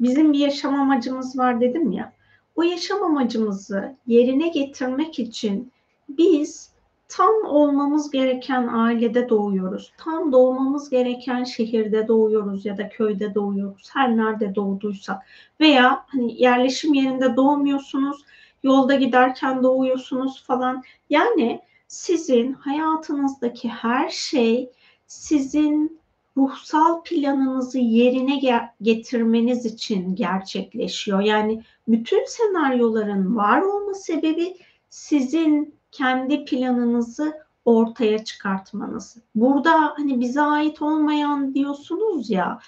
bizim bir yaşam amacımız var dedim ya. O yaşam amacımızı yerine getirmek için biz tam olmamız gereken ailede doğuyoruz. Tam doğmamız gereken şehirde doğuyoruz ya da köyde doğuyoruz. Her nerede doğduysak veya hani yerleşim yerinde doğmuyorsunuz, yolda giderken doğuyorsunuz falan. Yani sizin hayatınızdaki her şey sizin ruhsal planınızı yerine getirmeniz için gerçekleşiyor. Yani bütün senaryoların var olma sebebi sizin kendi planınızı ortaya çıkartmanız. Burada hani bize ait olmayan diyorsunuz ya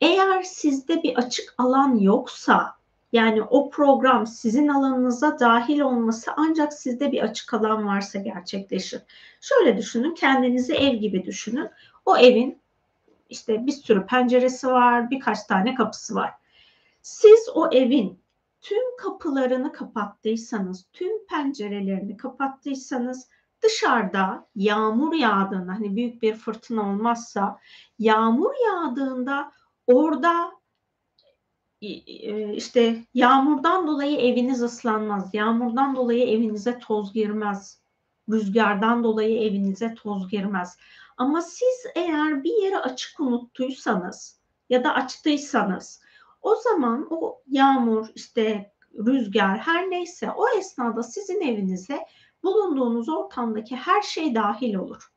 eğer sizde bir açık alan yoksa yani o program sizin alanınıza dahil olması ancak sizde bir açık alan varsa gerçekleşir. Şöyle düşünün kendinizi ev gibi düşünün. O evin işte bir sürü penceresi var, birkaç tane kapısı var. Siz o evin tüm kapılarını kapattıysanız, tüm pencerelerini kapattıysanız dışarıda yağmur yağdığında hani büyük bir fırtına olmazsa yağmur yağdığında orada e, işte yağmurdan dolayı eviniz ıslanmaz. Yağmurdan dolayı evinize toz girmez. Rüzgardan dolayı evinize toz girmez. Ama siz eğer bir yeri açık unuttuysanız ya da açtıysanız o zaman o yağmur işte rüzgar her neyse o esnada sizin evinize bulunduğunuz ortamdaki her şey dahil olur.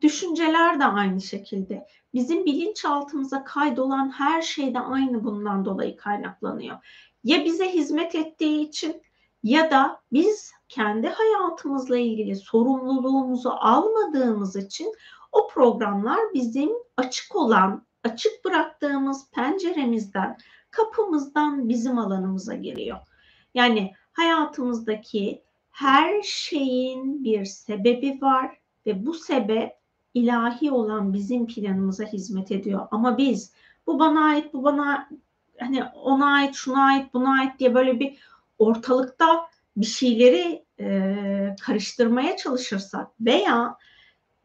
Düşünceler de aynı şekilde. Bizim bilinçaltımıza kaydolan her şey de aynı bundan dolayı kaynaklanıyor. Ya bize hizmet ettiği için ya da biz kendi hayatımızla ilgili sorumluluğumuzu almadığımız için o programlar bizim açık olan, açık bıraktığımız penceremizden, kapımızdan bizim alanımıza giriyor. Yani hayatımızdaki her şeyin bir sebebi var ve bu sebep ilahi olan bizim planımıza hizmet ediyor. Ama biz bu bana ait, bu bana hani ona ait, şuna ait, buna ait diye böyle bir ortalıkta bir şeyleri e, karıştırmaya çalışırsak veya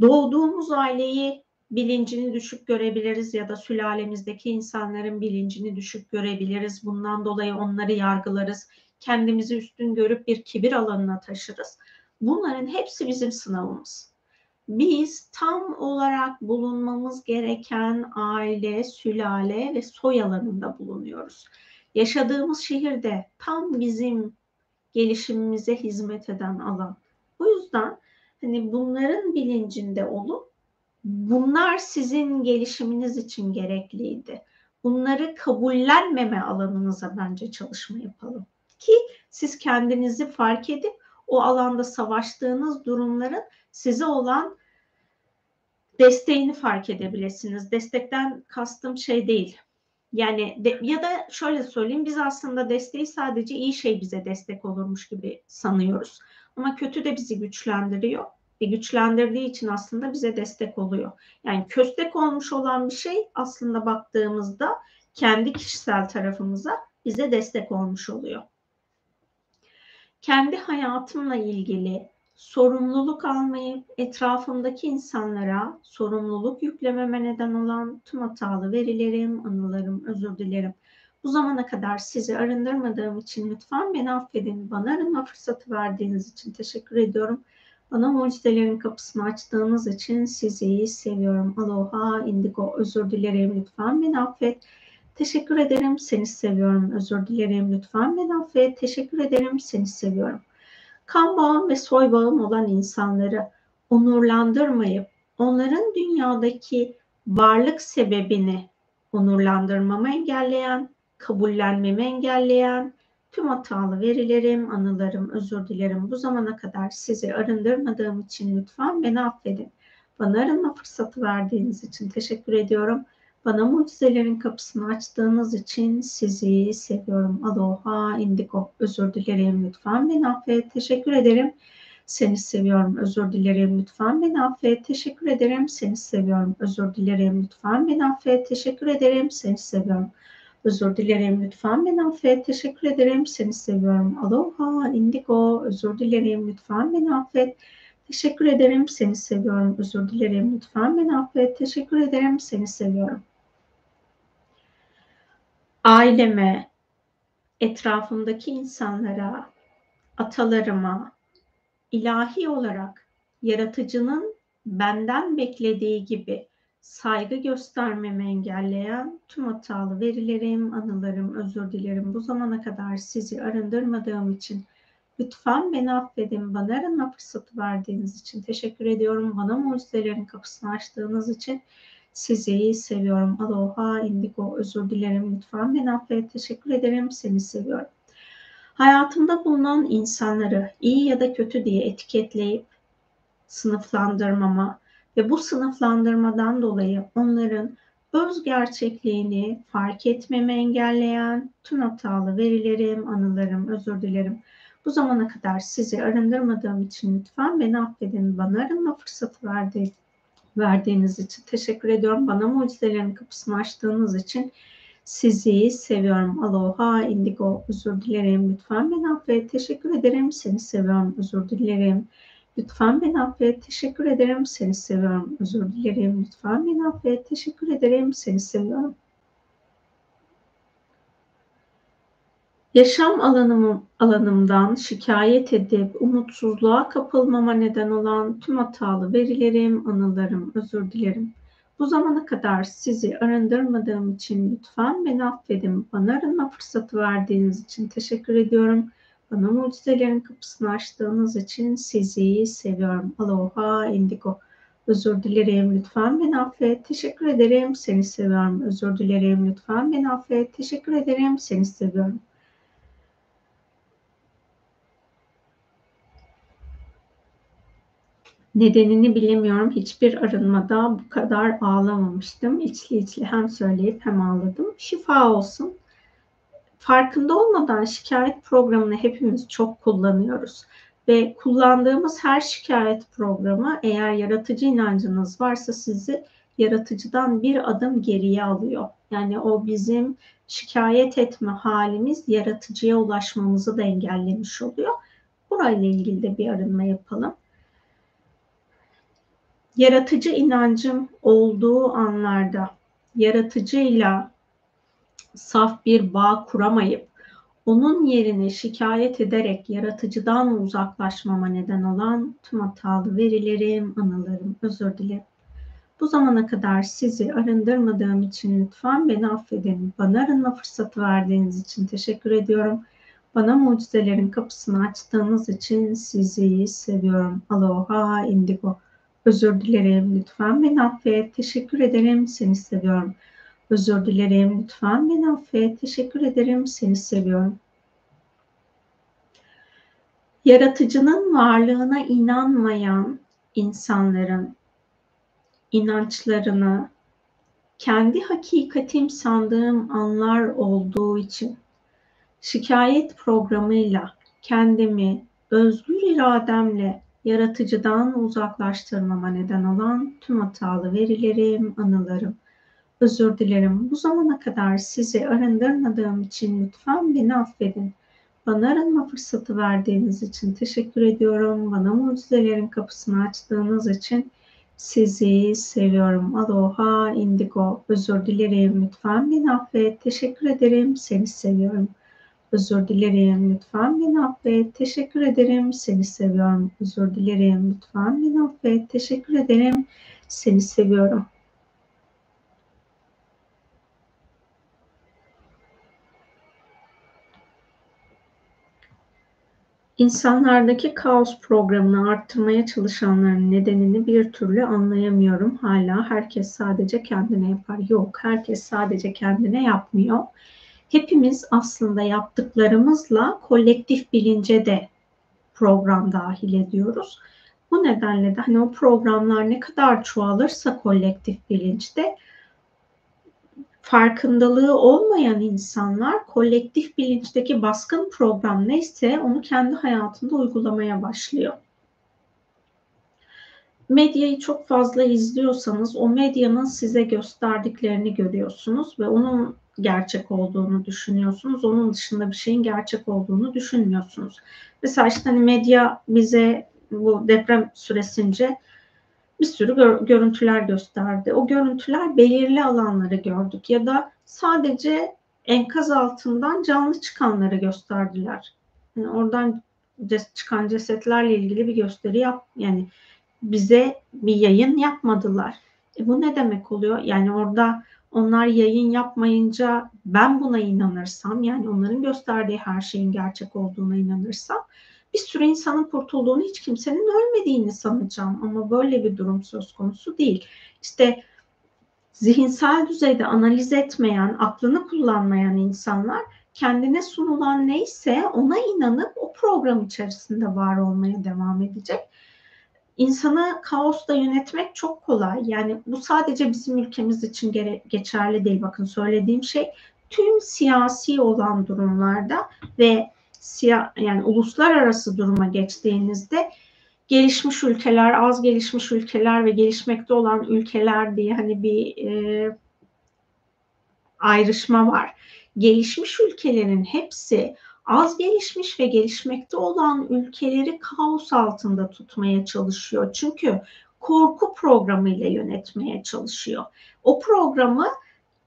doğduğumuz aileyi bilincini düşük görebiliriz ya da sülalemizdeki insanların bilincini düşük görebiliriz. Bundan dolayı onları yargılarız. Kendimizi üstün görüp bir kibir alanına taşırız. Bunların hepsi bizim sınavımız. Biz tam olarak bulunmamız gereken aile, sülale ve soy alanında bulunuyoruz. Yaşadığımız şehirde tam bizim gelişimimize hizmet eden alan. O yüzden hani bunların bilincinde olun. Bunlar sizin gelişiminiz için gerekliydi. Bunları kabullenmeme alanınıza bence çalışma yapalım. Ki siz kendinizi fark edip o alanda savaştığınız durumların size olan desteğini fark edebilirsiniz. Destekten kastım şey değil. Yani de, ya da şöyle söyleyeyim biz aslında desteği sadece iyi şey bize destek olurmuş gibi sanıyoruz. Ama kötü de bizi güçlendiriyor. Ve güçlendirdiği için aslında bize destek oluyor. Yani köstek olmuş olan bir şey aslında baktığımızda kendi kişisel tarafımıza bize destek olmuş oluyor. Kendi hayatımla ilgili sorumluluk almayıp etrafımdaki insanlara sorumluluk yüklememe neden olan tüm hatalı verilerim, anılarım, özür dilerim. Bu zamana kadar sizi arındırmadığım için lütfen beni affedin. Bana arınma fırsatı verdiğiniz için teşekkür ediyorum. Bana mucizelerin kapısını açtığınız için sizi seviyorum. Aloha, indigo, özür dilerim. Lütfen beni affet. Teşekkür ederim. Seni seviyorum. Özür dilerim. Lütfen beni affet. Teşekkür ederim. Seni seviyorum kan bağım ve soy bağım olan insanları onurlandırmayıp onların dünyadaki varlık sebebini onurlandırmamı engelleyen, kabullenmemi engelleyen, tüm hatalı verilerim, anılarım, özür dilerim. Bu zamana kadar sizi arındırmadığım için lütfen beni affedin. Bana arınma fırsatı verdiğiniz için teşekkür ediyorum. Bana mucizelerin kapısını açtığınız için sizi seviyorum. Aloha, indigo. Özür dilerim lütfen beni affet. Teşekkür ederim. Seni seviyorum. Özür dilerim. Lütfen beni affet. Teşekkür ederim. Seni seviyorum. Özür dilerim. Lütfen beni affet. Teşekkür ederim. Seni seviyorum. Özür dilerim. Lütfen beni affet. Teşekkür ederim. Seni seviyorum. Aloha, indigo. Özür dilerim. Lütfen beni affet. Teşekkür ederim. Seni seviyorum. Özür dilerim. Lütfen beni affet. Teşekkür ederim. Seni seviyorum aileme, etrafımdaki insanlara, atalarıma, ilahi olarak yaratıcının benden beklediği gibi saygı göstermemi engelleyen tüm hatalı verilerim, anılarım, özür dilerim. Bu zamana kadar sizi arındırmadığım için lütfen beni affedin. Bana arınma fırsatı verdiğiniz için teşekkür ediyorum. Bana mucizelerin kapısını açtığınız için sizi seviyorum. Aloha, indigo, özür dilerim. Lütfen beni affet. Teşekkür ederim. Seni seviyorum. Hayatımda bulunan insanları iyi ya da kötü diye etiketleyip sınıflandırmama ve bu sınıflandırmadan dolayı onların öz gerçekliğini fark etmemi engelleyen tüm hatalı verilerim, anılarım, özür dilerim. Bu zamana kadar sizi arındırmadığım için lütfen beni affedin. Bana arınma fırsatı verdi, verdiğiniz için teşekkür ediyorum. Bana mucizelerin kapısını açtığınız için sizi seviyorum. Aloha, indigo, özür dilerim. Lütfen beni affet. Teşekkür ederim. Seni seviyorum. Özür dilerim. Lütfen beni affet. Teşekkür ederim. Seni seviyorum. Özür dilerim. Lütfen beni affet. Teşekkür ederim. Seni seviyorum. Yaşam alanım, alanımdan şikayet edip umutsuzluğa kapılmama neden olan tüm hatalı verilerim, anılarım, özür dilerim. Bu zamana kadar sizi arındırmadığım için lütfen beni affedin. Bana arınma fırsatı verdiğiniz için teşekkür ediyorum. Bana mucizelerin kapısını açtığınız için sizi seviyorum. Aloha, indigo. Özür dilerim, lütfen beni affet. Teşekkür ederim, seni seviyorum. Özür dilerim, lütfen beni affet. Teşekkür ederim, seni seviyorum. Nedenini bilemiyorum. Hiçbir arınmada bu kadar ağlamamıştım. İçli içli hem söyleyip hem ağladım. Şifa olsun. Farkında olmadan şikayet programını hepimiz çok kullanıyoruz. Ve kullandığımız her şikayet programı eğer yaratıcı inancınız varsa sizi yaratıcıdan bir adım geriye alıyor. Yani o bizim şikayet etme halimiz yaratıcıya ulaşmamızı da engellemiş oluyor. Burayla ilgili de bir arınma yapalım yaratıcı inancım olduğu anlarda yaratıcıyla saf bir bağ kuramayıp onun yerine şikayet ederek yaratıcıdan uzaklaşmama neden olan tüm hatalı verilerim, anılarım, özür dilerim. Bu zamana kadar sizi arındırmadığım için lütfen beni affedin. Bana arınma fırsatı verdiğiniz için teşekkür ediyorum. Bana mucizelerin kapısını açtığınız için sizi seviyorum. Aloha, indigo. Özür dilerim. Lütfen beni affet. Teşekkür ederim. Seni seviyorum. Özür dilerim. Lütfen beni affet. Teşekkür ederim. Seni seviyorum. Yaratıcının varlığına inanmayan insanların inançlarını kendi hakikatim sandığım anlar olduğu için şikayet programıyla kendimi özgür irademle yaratıcıdan uzaklaştırmama neden olan tüm hatalı verilerim, anılarım. Özür dilerim. Bu zamana kadar sizi arındırmadığım için lütfen beni affedin. Bana arınma fırsatı verdiğiniz için teşekkür ediyorum. Bana mucizelerin kapısını açtığınız için sizi seviyorum. Aloha, indigo. Özür dilerim. Lütfen beni affet. Teşekkür ederim. Seni seviyorum. Özür dilerim. Lütfen beni affet. Teşekkür ederim. Seni seviyorum. Özür dilerim. Lütfen beni affet. Teşekkür ederim. Seni seviyorum. İnsanlardaki kaos programını arttırmaya çalışanların nedenini bir türlü anlayamıyorum. Hala herkes sadece kendine yapar. Yok, herkes sadece kendine yapmıyor hepimiz aslında yaptıklarımızla kolektif bilince de program dahil ediyoruz. Bu nedenle de hani o programlar ne kadar çoğalırsa kolektif bilinçte farkındalığı olmayan insanlar kolektif bilinçteki baskın program neyse onu kendi hayatında uygulamaya başlıyor. Medyayı çok fazla izliyorsanız o medyanın size gösterdiklerini görüyorsunuz ve onun gerçek olduğunu düşünüyorsunuz. Onun dışında bir şeyin gerçek olduğunu düşünmüyorsunuz. Mesela işte hani medya bize bu deprem süresince bir sürü gör, görüntüler gösterdi. O görüntüler belirli alanları gördük ya da sadece enkaz altından canlı çıkanları gösterdiler. Yani oradan çıkan cesetlerle ilgili bir gösteri yap yani bize bir yayın yapmadılar. E bu ne demek oluyor? Yani orada onlar yayın yapmayınca ben buna inanırsam yani onların gösterdiği her şeyin gerçek olduğuna inanırsam bir sürü insanın kurtulduğunu hiç kimsenin ölmediğini sanacağım ama böyle bir durum söz konusu değil. İşte zihinsel düzeyde analiz etmeyen, aklını kullanmayan insanlar kendine sunulan neyse ona inanıp o program içerisinde var olmaya devam edecek. İnsanı kaosla yönetmek çok kolay. Yani bu sadece bizim ülkemiz için geçerli değil. Bakın söylediğim şey tüm siyasi olan durumlarda ve siya yani uluslararası duruma geçtiğinizde gelişmiş ülkeler, az gelişmiş ülkeler ve gelişmekte olan ülkeler diye hani bir e, ayrışma var. Gelişmiş ülkelerin hepsi az gelişmiş ve gelişmekte olan ülkeleri kaos altında tutmaya çalışıyor. Çünkü korku programı ile yönetmeye çalışıyor. O programı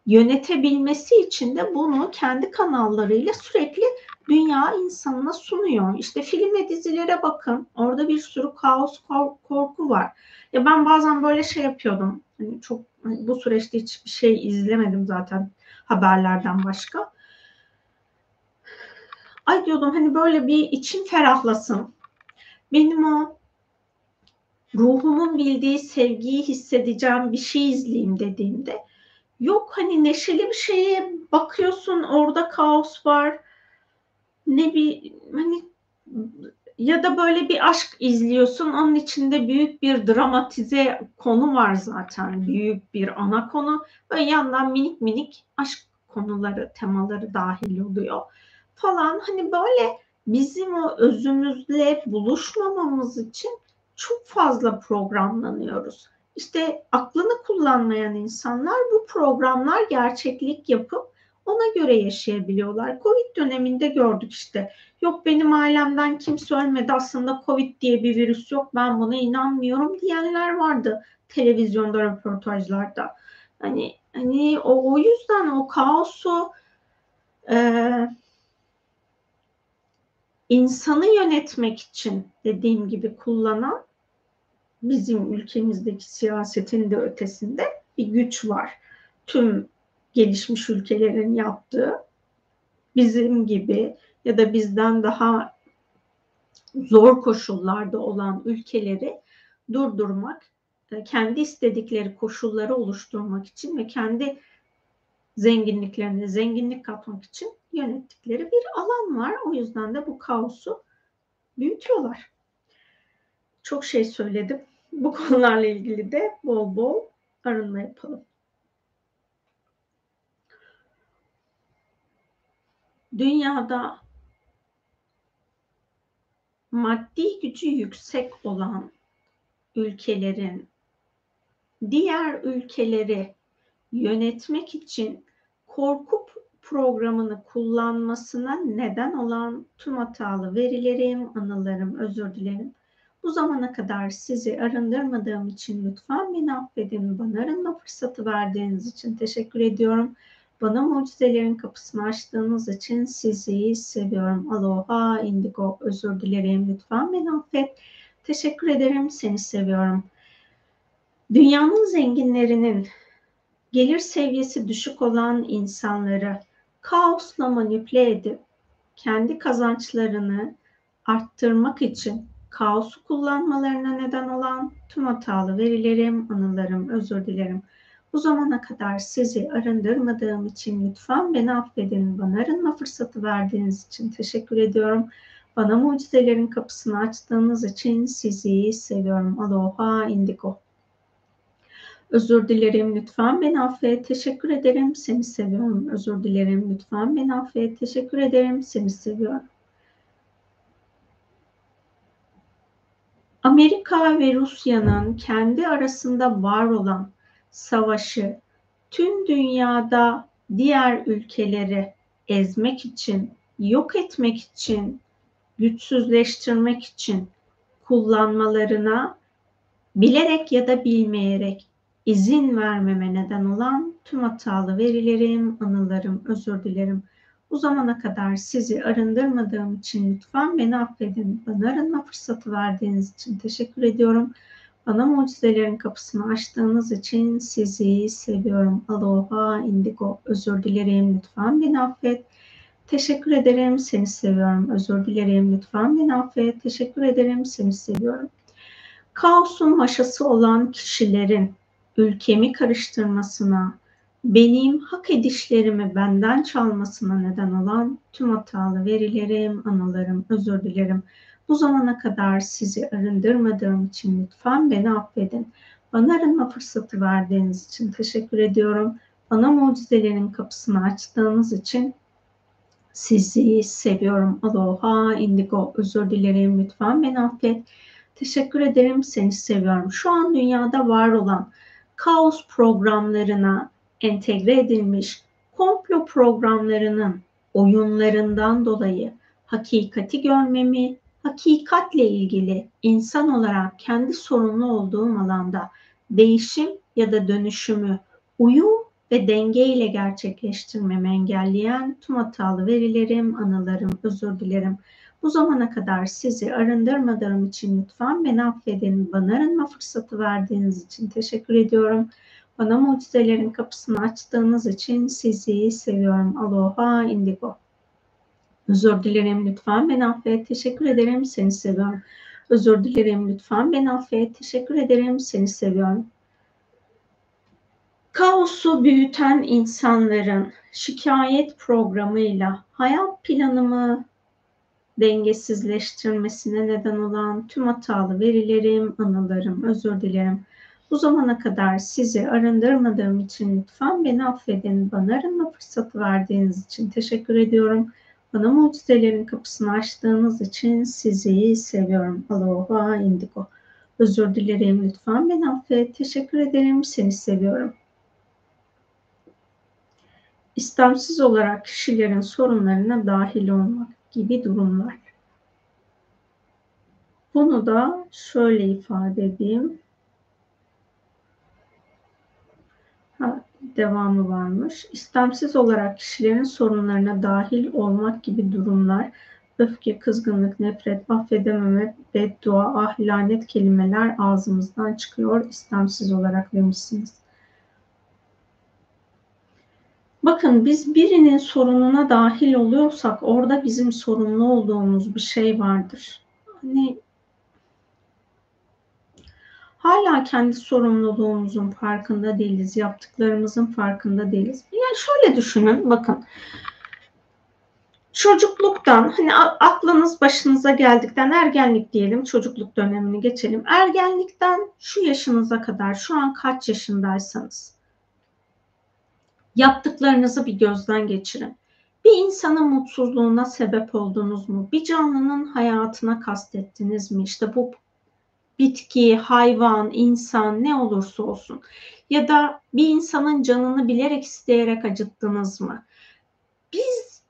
yönetebilmesi için de bunu kendi kanallarıyla sürekli dünya insanına sunuyor. İşte film ve dizilere bakın. Orada bir sürü kaos, korku var. Ya ben bazen böyle şey yapıyordum. Hani çok hani bu süreçte hiçbir şey izlemedim zaten haberlerden başka. Ay diyordum hani böyle bir içim ferahlasın. Benim o ruhumun bildiği sevgiyi hissedeceğim bir şey izleyeyim dediğimde yok hani neşeli bir şeye bakıyorsun orada kaos var ne bir hani ya da böyle bir aşk izliyorsun onun içinde büyük bir dramatize konu var zaten büyük bir ana konu ve yandan minik minik aşk konuları temaları dahil oluyor falan hani böyle bizim o özümüzle buluşmamamız için çok fazla programlanıyoruz. İşte aklını kullanmayan insanlar bu programlar gerçeklik yapıp ona göre yaşayabiliyorlar. Covid döneminde gördük işte. Yok benim ailemden kimse ölmedi aslında Covid diye bir virüs yok ben buna inanmıyorum diyenler vardı televizyonda röportajlarda. Hani hani o, o yüzden o kaosu e, insanı yönetmek için dediğim gibi kullanan bizim ülkemizdeki siyasetin de ötesinde bir güç var. Tüm gelişmiş ülkelerin yaptığı bizim gibi ya da bizden daha zor koşullarda olan ülkeleri durdurmak, e, kendi istedikleri koşulları oluşturmak için ve kendi zenginliklerine zenginlik katmak için yönettikleri bir alan var. O yüzden de bu kaosu büyütüyorlar. Çok şey söyledim. Bu konularla ilgili de bol bol arınma yapalım. dünyada maddi gücü yüksek olan ülkelerin diğer ülkeleri yönetmek için korku programını kullanmasına neden olan tüm hatalı verilerim, anılarım, özür dilerim. Bu zamana kadar sizi arındırmadığım için lütfen beni affedin. Bana arınma fırsatı verdiğiniz için teşekkür ediyorum. Bana mucizelerin kapısını açtığınız için sizi seviyorum. Aloha, indigo, özür dilerim. Lütfen beni affet. Teşekkür ederim, seni seviyorum. Dünyanın zenginlerinin gelir seviyesi düşük olan insanları kaosla manipüle edip kendi kazançlarını arttırmak için kaosu kullanmalarına neden olan tüm hatalı verilerim, anılarım, özür dilerim. Bu zamana kadar sizi arındırmadığım için lütfen beni affedin. Bana arınma fırsatı verdiğiniz için teşekkür ediyorum. Bana mucizelerin kapısını açtığınız için sizi seviyorum. Aloha indigo. Özür dilerim lütfen beni affet. Teşekkür ederim. Seni seviyorum. Özür dilerim lütfen beni affet. Teşekkür ederim. Seni seviyorum. Amerika ve Rusya'nın kendi arasında var olan savaşı tüm dünyada diğer ülkeleri ezmek için, yok etmek için, güçsüzleştirmek için kullanmalarına bilerek ya da bilmeyerek izin vermeme neden olan tüm hatalı verilerim, anılarım, özür dilerim. Bu zamana kadar sizi arındırmadığım için lütfen beni affedin. Bana arınma fırsatı verdiğiniz için teşekkür ediyorum. Bana mucizelerin kapısını açtığınız için sizi seviyorum. Aloha, indigo. Özür dilerim. Lütfen beni affet. Teşekkür ederim. Seni seviyorum. Özür dilerim. Lütfen beni affet. Teşekkür ederim. Seni seviyorum. Kaosun maşası olan kişilerin ülkemi karıştırmasına, benim hak edişlerimi benden çalmasına neden olan tüm hatalı verilerim, anılarım, özür dilerim. Bu zamana kadar sizi arındırmadığım için lütfen beni affedin. Bana arınma fırsatı verdiğiniz için teşekkür ediyorum. Bana mucizelerin kapısını açtığınız için sizi seviyorum. Aloha, indigo, özür dilerim. Lütfen beni affet. Teşekkür ederim. Seni seviyorum. Şu an dünyada var olan kaos programlarına entegre edilmiş komplo programlarının oyunlarından dolayı hakikati görmemi, hakikatle ilgili insan olarak kendi sorumlu olduğum alanda değişim ya da dönüşümü uyum ve denge ile gerçekleştirmemi engelleyen tüm hatalı verilerim, anılarım, özür dilerim. Bu zamana kadar sizi arındırmadığım için lütfen beni affedin. Bana arınma fırsatı verdiğiniz için teşekkür ediyorum. Bana mucizelerin kapısını açtığınız için sizi seviyorum. Aloha indigo. Özür dilerim lütfen beni affet. Teşekkür ederim. Seni seviyorum. Özür dilerim lütfen beni affet. Teşekkür ederim. Seni seviyorum. Kaosu büyüten insanların şikayet programıyla hayat planımı dengesizleştirmesine neden olan tüm hatalı verilerim, anılarım, özür dilerim. Bu zamana kadar sizi arındırmadığım için lütfen beni affedin. Bana arınma fırsatı verdiğiniz için teşekkür ediyorum. Bana mucizelerin kapısını açtığınız için sizi seviyorum. Aloha indigo. Özür dilerim lütfen beni affet. Teşekkür ederim. Seni seviyorum. İstemsiz olarak kişilerin sorunlarına dahil olmak gibi durumlar. Bunu da şöyle ifade edeyim. Ha, devamı varmış. İstemsiz olarak kişilerin sorunlarına dahil olmak gibi durumlar, öfke, kızgınlık, nefret, affedememe, beddua, ah, lanet kelimeler ağzımızdan çıkıyor istemsiz olarak demişsiniz. Bakın biz birinin sorununa dahil oluyorsak orada bizim sorumlu olduğumuz bir şey vardır. Hani hala kendi sorumluluğumuzun farkında değiliz, yaptıklarımızın farkında değiliz. Yani şöyle düşünün, bakın. Çocukluktan, hani aklınız başınıza geldikten ergenlik diyelim, çocukluk dönemini geçelim. Ergenlikten şu yaşınıza kadar, şu an kaç yaşındaysanız, yaptıklarınızı bir gözden geçirin. Bir insanın mutsuzluğuna sebep oldunuz mu? Bir canlının hayatına kastettiniz mi? İşte bu bitki, hayvan, insan ne olursa olsun ya da bir insanın canını bilerek isteyerek acıttınız mı? Biz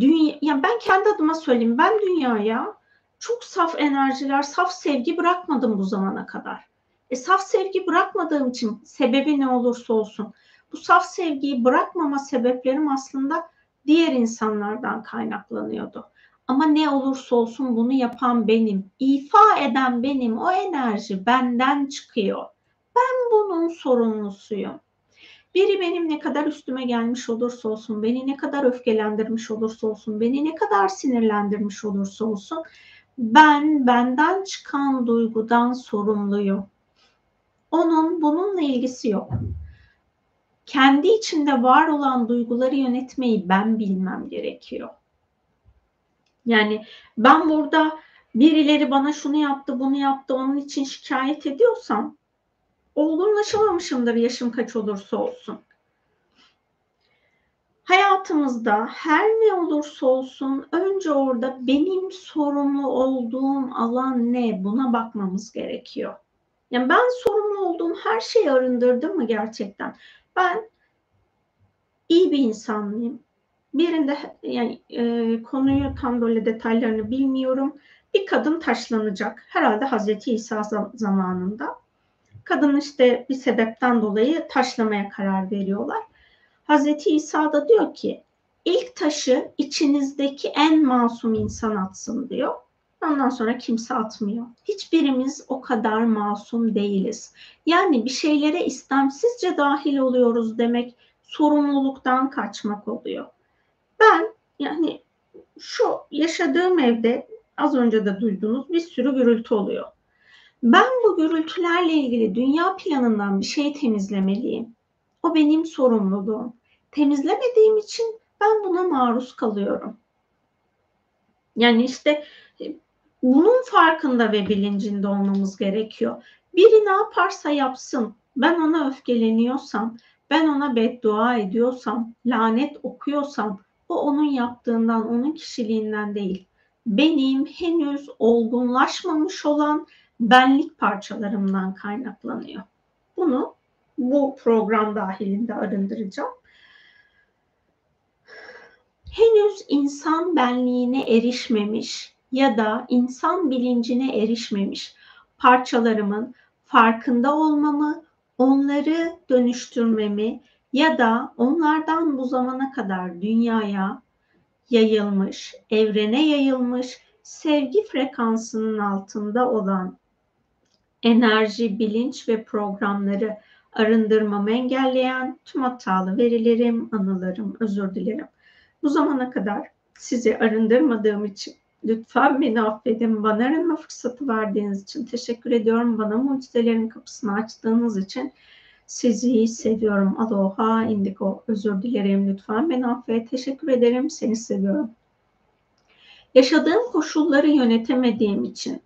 dünya, yani ben kendi adıma söyleyeyim. Ben dünyaya çok saf enerjiler, saf sevgi bırakmadım bu zamana kadar. E, saf sevgi bırakmadığım için sebebi ne olursa olsun bu saf sevgiyi bırakmama sebeplerim aslında diğer insanlardan kaynaklanıyordu. Ama ne olursa olsun bunu yapan benim, ifa eden benim, o enerji benden çıkıyor. Ben bunun sorumlusuyum. Biri benim ne kadar üstüme gelmiş olursa olsun, beni ne kadar öfkelendirmiş olursa olsun, beni ne kadar sinirlendirmiş olursa olsun, ben benden çıkan duygudan sorumluyum. Onun bununla ilgisi yok. Kendi içinde var olan duyguları yönetmeyi ben bilmem gerekiyor. Yani ben burada birileri bana şunu yaptı, bunu yaptı, onun için şikayet ediyorsam olgunlaşamamışımdır yaşım kaç olursa olsun. Hayatımızda her ne olursa olsun önce orada benim sorumlu olduğum alan ne buna bakmamız gerekiyor. Yani ben sorumlu olduğum her şeyi arındırdım mı gerçekten? Ben iyi bir insan mıyım? Birinde yani e, konuyu tam böyle detaylarını bilmiyorum. Bir kadın taşlanacak. Herhalde Hazreti İsa zamanında. Kadın işte bir sebepten dolayı taşlamaya karar veriyorlar. Hazreti İsa da diyor ki ilk taşı içinizdeki en masum insan atsın diyor. Ondan sonra kimse atmıyor. Hiçbirimiz o kadar masum değiliz. Yani bir şeylere istemsizce dahil oluyoruz demek sorumluluktan kaçmak oluyor. Ben yani şu yaşadığım evde az önce de duydunuz bir sürü gürültü oluyor. Ben bu gürültülerle ilgili dünya planından bir şey temizlemeliyim. O benim sorumluluğum. Temizlemediğim için ben buna maruz kalıyorum. Yani işte bunun farkında ve bilincinde olmamız gerekiyor. Biri ne yaparsa yapsın, ben ona öfkeleniyorsam, ben ona beddua ediyorsam, lanet okuyorsam, o onun yaptığından, onun kişiliğinden değil. Benim henüz olgunlaşmamış olan benlik parçalarımdan kaynaklanıyor. Bunu bu program dahilinde arındıracağım. Henüz insan benliğine erişmemiş ya da insan bilincine erişmemiş parçalarımın farkında olmamı, onları dönüştürmemi ya da onlardan bu zamana kadar dünyaya yayılmış, evrene yayılmış sevgi frekansının altında olan enerji, bilinç ve programları arındırmamı engelleyen tüm hatalı verilerim, anılarım, özür dilerim. Bu zamana kadar sizi arındırmadığım için lütfen beni affedin. Bana arınma fırsatı verdiğiniz için teşekkür ediyorum. Bana mucizelerin kapısını açtığınız için sizi seviyorum. Aloha, indigo. Özür dilerim. Lütfen beni affet. Teşekkür ederim. Seni seviyorum. Yaşadığım koşulları yönetemediğim için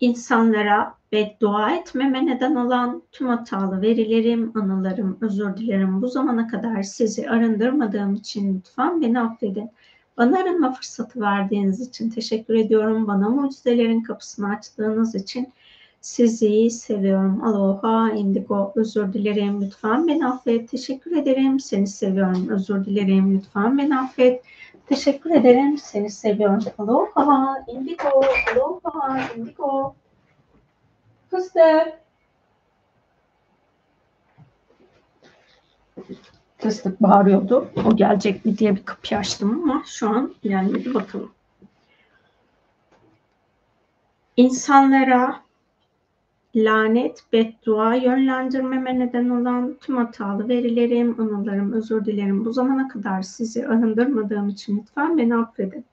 insanlara beddua etmeme neden olan tüm hatalı verilerim, anılarım, özür dilerim. Bu zamana kadar sizi arındırmadığım için lütfen beni affedin. Bana arınma fırsatı verdiğiniz için teşekkür ediyorum. Bana mucizelerin kapısını açtığınız için sizi seviyorum. Aloha, indigo, özür dilerim. Lütfen beni affet. Teşekkür ederim. Seni seviyorum. Özür dilerim. Lütfen beni affet. Teşekkür ederim. Seni seviyorum. Aloha, indigo, aloha, indigo. Fıstık. Fıstık bağırıyordu. O gelecek mi diye bir kapı açtım ama şu an gelmedi bakalım. İnsanlara lanet, beddua yönlendirmeme neden olan tüm hatalı verilerim, anılarım, özür dilerim. Bu zamana kadar sizi arındırmadığım için lütfen beni affedin.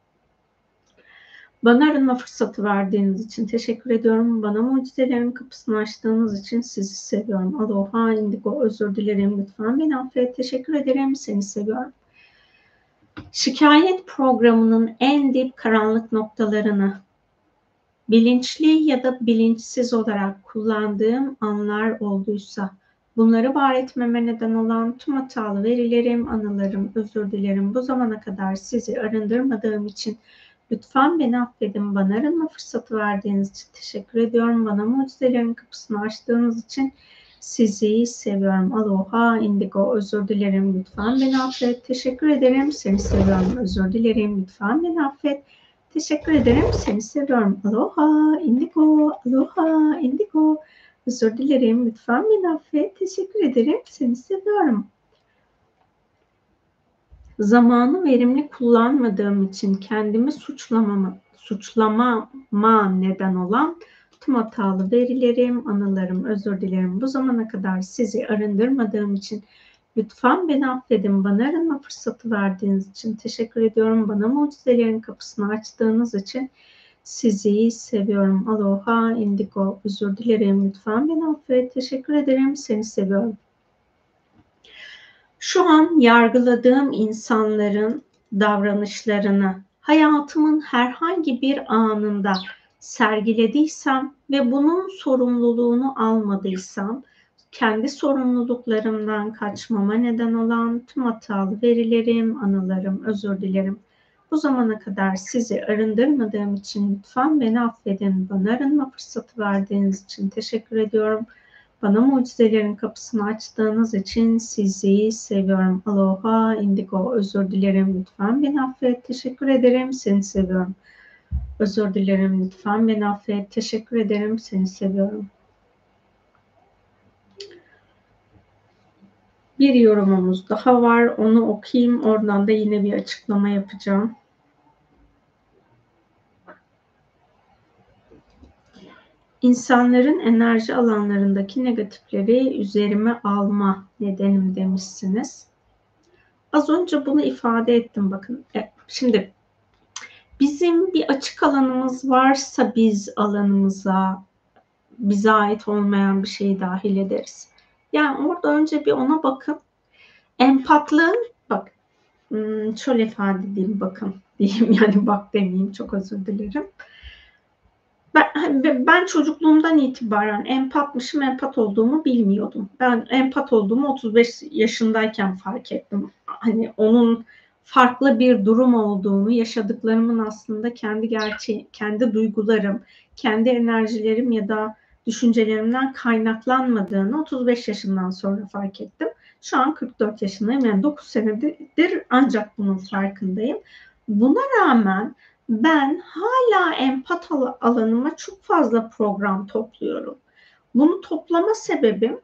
Bana arınma fırsatı verdiğiniz için teşekkür ediyorum. Bana mucizelerin kapısını açtığınız için sizi seviyorum. Aloha, indigo, özür dilerim. Lütfen beni affet. Teşekkür ederim. Seni seviyorum. Şikayet programının en dip karanlık noktalarını bilinçli ya da bilinçsiz olarak kullandığım anlar olduysa, bunları var etmeme neden olan tüm hatalı verilerim, anılarım, özür dilerim. Bu zamana kadar sizi arındırmadığım için lütfen beni affedin. Bana arınma fırsatı verdiğiniz için teşekkür ediyorum. Bana mucizelerin kapısını açtığınız için sizi seviyorum. Aloha, indigo, özür dilerim. Lütfen beni affet. Teşekkür ederim. Seni seviyorum. Özür dilerim. Lütfen beni affet. Teşekkür ederim. Seni seviyorum. Aloha, indigo, aloha, indigo. Özür dilerim. Lütfen beni affet. Teşekkür ederim. Seni seviyorum. Zamanı verimli kullanmadığım için kendimi suçlamama, suçlamama neden olan tüm hatalı verilerim, anılarım, özür dilerim. Bu zamana kadar sizi arındırmadığım için Lütfen beni affedin. Bana arınma fırsatı verdiğiniz için teşekkür ediyorum. Bana mucizelerin kapısını açtığınız için sizi seviyorum. Aloha, indigo. Özür dilerim. Lütfen beni affet. Teşekkür ederim. Seni seviyorum. Şu an yargıladığım insanların davranışlarını hayatımın herhangi bir anında sergilediysem ve bunun sorumluluğunu almadıysam kendi sorumluluklarımdan kaçmama neden olan tüm hatalı verilerim, anılarım, özür dilerim. Bu zamana kadar sizi arındırmadığım için lütfen beni affedin. Bana arınma fırsatı verdiğiniz için teşekkür ediyorum. Bana mucizelerin kapısını açtığınız için sizi seviyorum. Aloha, indigo, özür dilerim. Lütfen beni affet. Teşekkür ederim. Seni seviyorum. Özür dilerim. Lütfen beni affet. Teşekkür ederim. Seni seviyorum. Bir yorumumuz daha var. Onu okuyayım. Oradan da yine bir açıklama yapacağım. İnsanların enerji alanlarındaki negatifleri üzerime alma nedenim demişsiniz. Az önce bunu ifade ettim bakın. E, şimdi bizim bir açık alanımız varsa biz alanımıza bize ait olmayan bir şeyi dahil ederiz. Yani orada önce bir ona bakın. Empatlığın bak hmm, şöyle ifade edeyim bakın diyeyim yani bak demeyeyim çok özür dilerim. Ben, hani ben çocukluğumdan itibaren empatmışım, empat olduğumu bilmiyordum. Ben empat olduğumu 35 yaşındayken fark ettim. Hani onun farklı bir durum olduğunu, yaşadıklarımın aslında kendi gerçeği, kendi duygularım, kendi enerjilerim ya da düşüncelerimden kaynaklanmadığını 35 yaşından sonra fark ettim. Şu an 44 yaşındayım. Yani 9 senedir ancak bunun farkındayım. Buna rağmen ben hala empat alanıma çok fazla program topluyorum. Bunu toplama sebebim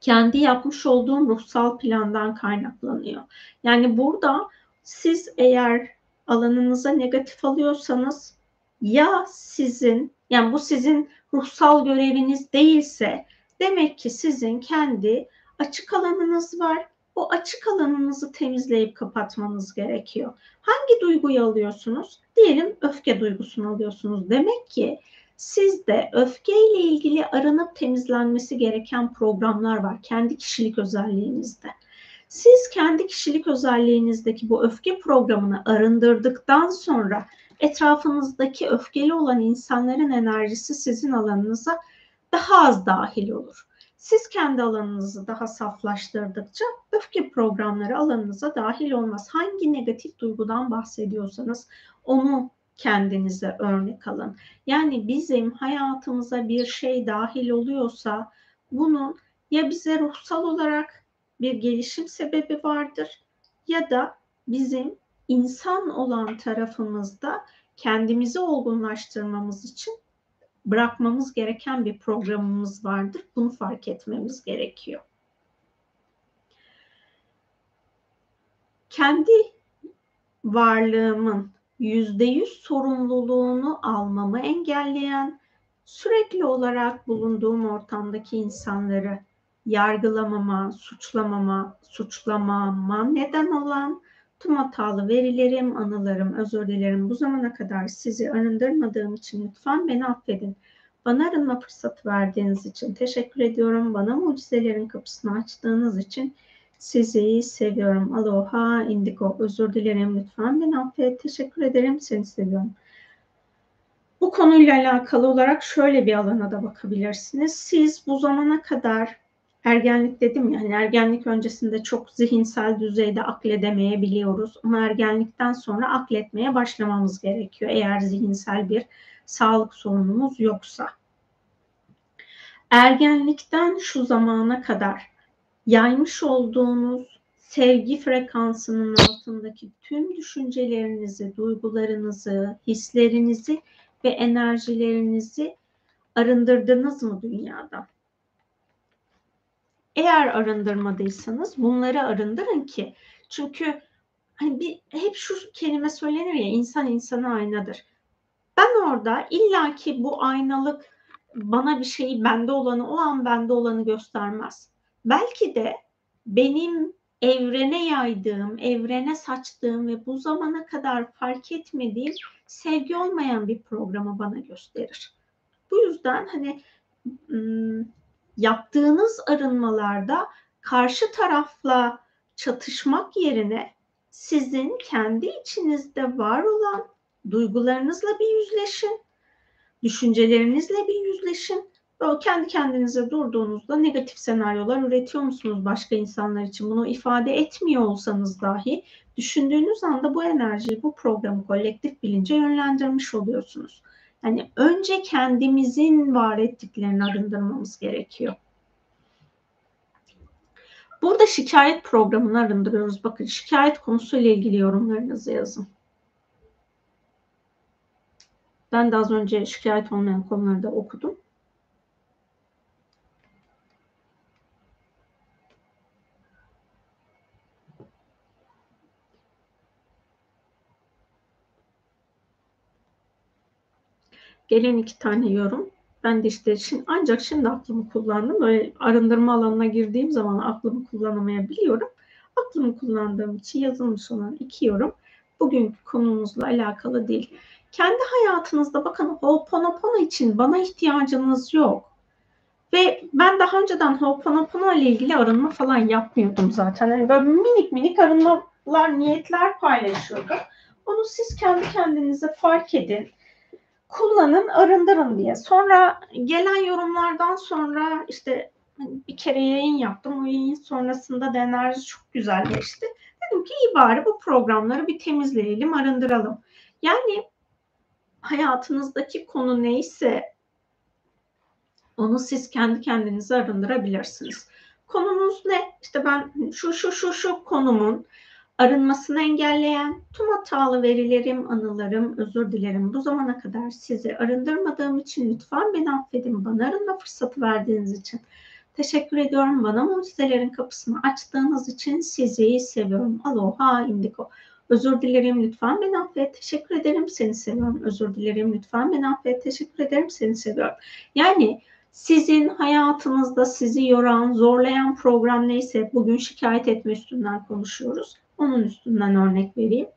kendi yapmış olduğum ruhsal plandan kaynaklanıyor. Yani burada siz eğer alanınıza negatif alıyorsanız ya sizin yani bu sizin ruhsal göreviniz değilse demek ki sizin kendi açık alanınız var. O açık alanınızı temizleyip kapatmanız gerekiyor. Hangi duyguyu alıyorsunuz? Diyelim öfke duygusunu alıyorsunuz. Demek ki sizde öfkeyle ilgili aranıp temizlenmesi gereken programlar var kendi kişilik özelliğinizde. Siz kendi kişilik özelliğinizdeki bu öfke programını arındırdıktan sonra etrafınızdaki öfkeli olan insanların enerjisi sizin alanınıza daha az dahil olur. Siz kendi alanınızı daha saflaştırdıkça öfke programları alanınıza dahil olmaz. Hangi negatif duygudan bahsediyorsanız onu kendinize örnek alın. Yani bizim hayatımıza bir şey dahil oluyorsa bunun ya bize ruhsal olarak bir gelişim sebebi vardır ya da bizim insan olan tarafımızda kendimizi olgunlaştırmamız için bırakmamız gereken bir programımız vardır. Bunu fark etmemiz gerekiyor. Kendi varlığımın yüzde yüz sorumluluğunu almamı engelleyen, sürekli olarak bulunduğum ortamdaki insanları yargılamama, suçlamama, suçlamama neden olan tüm hatalı verilerim, anılarım, özür dilerim. Bu zamana kadar sizi arındırmadığım için lütfen beni affedin. Bana arınma fırsatı verdiğiniz için teşekkür ediyorum. Bana mucizelerin kapısını açtığınız için sizi seviyorum. Aloha, indigo. Özür dilerim. Lütfen beni affet. Teşekkür ederim. Seni seviyorum. Bu konuyla alakalı olarak şöyle bir alana da bakabilirsiniz. Siz bu zamana kadar ergenlik dedim ya hani ergenlik öncesinde çok zihinsel düzeyde akledemeyebiliyoruz ama ergenlikten sonra akletmeye başlamamız gerekiyor eğer zihinsel bir sağlık sorunumuz yoksa. Ergenlikten şu zamana kadar yaymış olduğunuz sevgi frekansının altındaki tüm düşüncelerinizi, duygularınızı, hislerinizi ve enerjilerinizi arındırdınız mı dünyadan? Eğer arındırmadıysanız bunları arındırın ki çünkü hani bir hep şu kelime söylenir ya insan insana aynadır. Ben orada illaki bu aynalık bana bir şeyi bende olanı o an bende olanı göstermez. Belki de benim evrene yaydığım, evrene saçtığım ve bu zamana kadar fark etmediğim sevgi olmayan bir programı bana gösterir. Bu yüzden hani yaptığınız arınmalarda karşı tarafla çatışmak yerine sizin kendi içinizde var olan duygularınızla bir yüzleşin, düşüncelerinizle bir yüzleşin. Böyle kendi kendinize durduğunuzda negatif senaryolar üretiyor musunuz başka insanlar için? Bunu ifade etmiyor olsanız dahi düşündüğünüz anda bu enerjiyi, bu programı kolektif bilince yönlendirmiş oluyorsunuz. Yani önce kendimizin var ettiklerini arındırmamız gerekiyor. Burada şikayet programını arındırıyoruz. Bakın şikayet konusuyla ilgili yorumlarınızı yazın. Ben de az önce şikayet olmayan konuları da okudum. Gelen iki tane yorum. Ben de işte şimdi, ancak şimdi aklımı kullandım. Böyle arındırma alanına girdiğim zaman aklımı kullanamayabiliyorum. Aklımı kullandığım için yazılmış olan iki yorum bugünkü konumuzla alakalı değil. Kendi hayatınızda bakın Ho'oponopono için bana ihtiyacınız yok. Ve ben daha önceden Ho'oponopono ile ilgili arınma falan yapmıyordum zaten. Yani böyle minik minik arınmalar, niyetler paylaşıyordum. Onu siz kendi kendinize fark edin. Kullanın, arındırın diye. Sonra gelen yorumlardan sonra işte bir kere yayın yaptım. O yayın sonrasında da enerji çok güzelleşti. Dedim ki iyi bari bu programları bir temizleyelim, arındıralım. Yani hayatınızdaki konu neyse onu siz kendi kendinize arındırabilirsiniz. Konunuz ne? İşte ben şu şu şu şu konumun arınmasını engelleyen tüm hatalı verilerim, anılarım, özür dilerim. Bu zamana kadar sizi arındırmadığım için lütfen beni affedin. Bana arınma fırsatı verdiğiniz için. Teşekkür ediyorum. Bana mucizelerin kapısını açtığınız için sizi seviyorum. Aloha indigo. Özür dilerim lütfen beni affet. Teşekkür ederim seni seviyorum. Özür dilerim lütfen beni affet. Teşekkür ederim seni seviyorum. Yani sizin hayatınızda sizi yoran, zorlayan program neyse bugün şikayet etme üstünden konuşuyoruz. Onun üstünden örnek vereyim.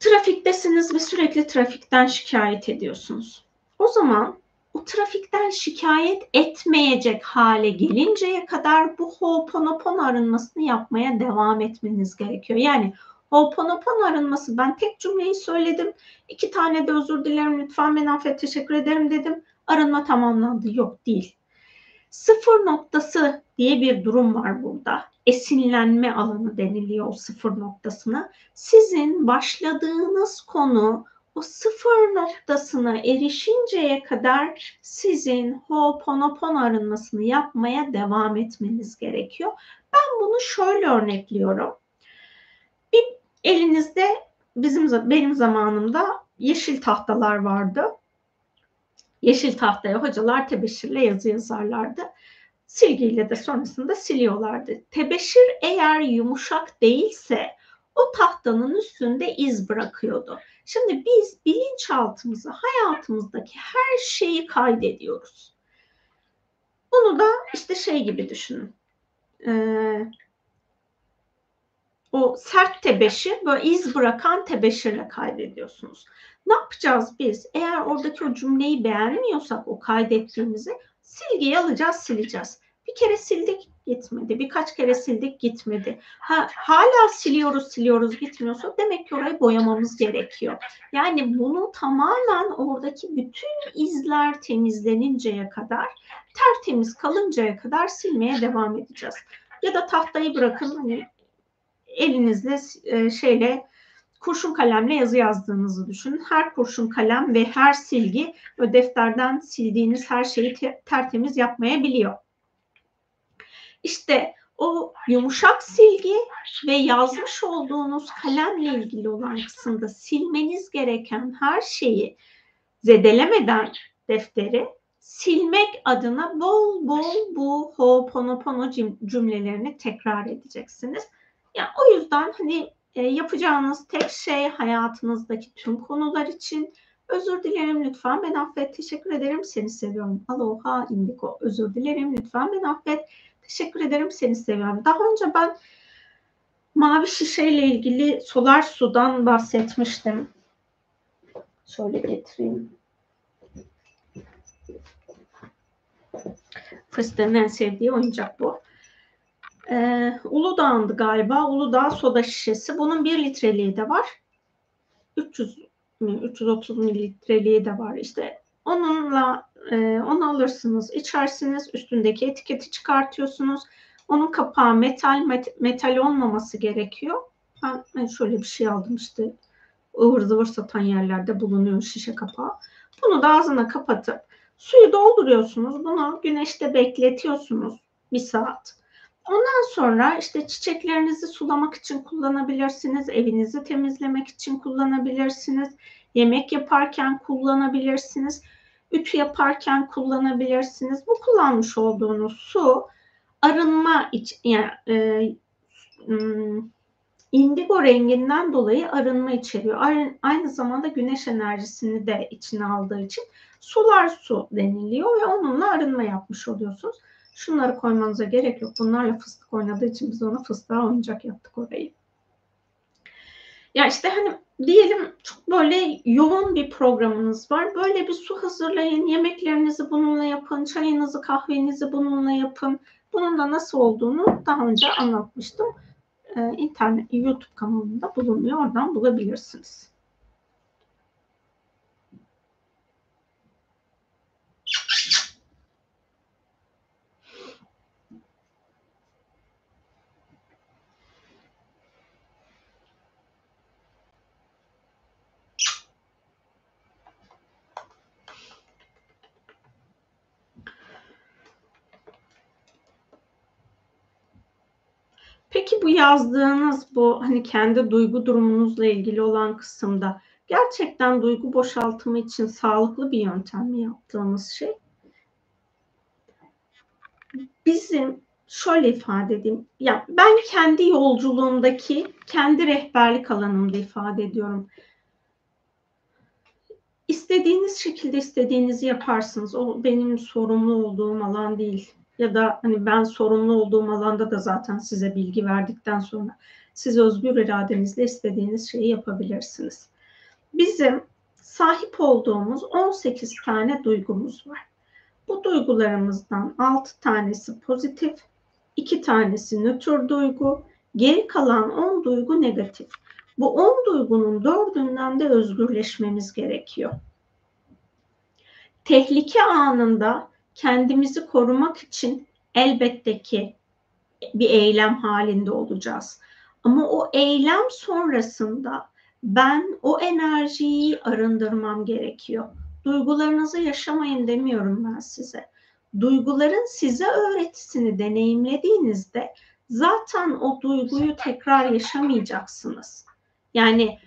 Trafiktesiniz ve sürekli trafikten şikayet ediyorsunuz. O zaman o trafikten şikayet etmeyecek hale gelinceye kadar bu Ho'oponopono arınmasını yapmaya devam etmeniz gerekiyor. Yani Ho'oponopono arınması ben tek cümleyi söyledim. iki tane de özür dilerim lütfen ben affet teşekkür ederim dedim. Arınma tamamlandı. Yok değil. Sıfır noktası diye bir durum var burada. Esinlenme alanı deniliyor o sıfır noktasına. Sizin başladığınız konu o sıfır noktasına erişinceye kadar sizin Ho'oponopono arınmasını yapmaya devam etmeniz gerekiyor. Ben bunu şöyle örnekliyorum. Bir elinizde bizim benim zamanımda yeşil tahtalar vardı. Yeşil tahtaya hocalar tebeşirle yazı yazarlardı. Silgiyle de sonrasında siliyorlardı. Tebeşir eğer yumuşak değilse o tahtanın üstünde iz bırakıyordu. Şimdi biz bilinçaltımıza hayatımızdaki her şeyi kaydediyoruz. Bunu da işte şey gibi düşünün. Ee, o sert tebeşir böyle iz bırakan tebeşirle kaydediyorsunuz. Ne yapacağız biz? Eğer oradaki o cümleyi beğenmiyorsak o kaydettiğimizi silgiyi alacağız sileceğiz. Bir kere sildik gitmedi. Birkaç kere sildik gitmedi. Ha, hala siliyoruz siliyoruz gitmiyorsa demek ki orayı boyamamız gerekiyor. Yani bunu tamamen oradaki bütün izler temizleninceye kadar tertemiz kalıncaya kadar silmeye devam edeceğiz. Ya da tahtayı bırakın hani elinizle e, şeyle kurşun kalemle yazı yazdığınızı düşünün. Her kurşun kalem ve her silgi o defterden sildiğiniz her şeyi te- tertemiz yapmayabiliyor. İşte o yumuşak silgi ve yazmış olduğunuz kalemle ilgili olan kısımda silmeniz gereken her şeyi zedelemeden defteri silmek adına bol bol bu Ho'oponopono cümlelerini tekrar edeceksiniz. Yani o yüzden hani e, yapacağınız tek şey hayatınızdaki tüm konular için. Özür dilerim lütfen ben affet. Teşekkür ederim seni seviyorum. Aloha indigo. Özür dilerim lütfen ben affet. Teşekkür ederim seni seviyorum. Daha önce ben mavi şişeyle ilgili solar sudan bahsetmiştim. Şöyle getireyim. Fıstığın en sevdiği oyuncak bu. Ee, Uludağ'ındı galiba. Uludağ soda şişesi. Bunun 1 litreliği de var. 300 mi 330 mililitreliği de var işte. Onunla e, onu alırsınız, içersiniz, üstündeki etiketi çıkartıyorsunuz. Onun kapağı metal, met, metal olmaması gerekiyor. Ben, ben şöyle bir şey aldım işte ıvır zıvır satan yerlerde bulunuyor şişe kapağı. Bunu da ağzına kapatıp suyu dolduruyorsunuz. Bunu güneşte bekletiyorsunuz bir saat. Ondan sonra işte çiçeklerinizi sulamak için kullanabilirsiniz, evinizi temizlemek için kullanabilirsiniz, yemek yaparken kullanabilirsiniz, ütü yaparken kullanabilirsiniz. Bu kullanmış olduğunuz su arınma için yani e, hmm, indigo renginden dolayı arınma içeriyor. Aynı zamanda güneş enerjisini de içine aldığı için solar su deniliyor ve onunla arınma yapmış oluyorsunuz. Şunları koymanıza gerek yok. Bunlarla fıstık oynadığı için biz ona fıstığa oyuncak yaptık orayı. Ya işte hani diyelim çok böyle yoğun bir programınız var. Böyle bir su hazırlayın. Yemeklerinizi bununla yapın. Çayınızı, kahvenizi bununla yapın. Bunun da nasıl olduğunu daha önce anlatmıştım. Ee, internet, YouTube kanalında bulunuyor. Oradan bulabilirsiniz. Peki bu yazdığınız bu hani kendi duygu durumunuzla ilgili olan kısımda gerçekten duygu boşaltımı için sağlıklı bir yöntem mi yaptığımız şey? Bizim şöyle ifade edeyim. Ya ben kendi yolculuğumdaki kendi rehberlik alanımda ifade ediyorum. İstediğiniz şekilde istediğinizi yaparsınız. O benim sorumlu olduğum alan değil ya da hani ben sorumlu olduğum alanda da zaten size bilgi verdikten sonra siz özgür iradenizle istediğiniz şeyi yapabilirsiniz. Bizim sahip olduğumuz 18 tane duygumuz var. Bu duygularımızdan 6 tanesi pozitif, 2 tanesi nötr duygu, geri kalan 10 duygu negatif. Bu 10 duygunun dördünden de özgürleşmemiz gerekiyor. Tehlike anında kendimizi korumak için elbette ki bir eylem halinde olacağız. Ama o eylem sonrasında ben o enerjiyi arındırmam gerekiyor. Duygularınızı yaşamayın demiyorum ben size. Duyguların size öğretisini deneyimlediğinizde zaten o duyguyu tekrar yaşamayacaksınız. Yani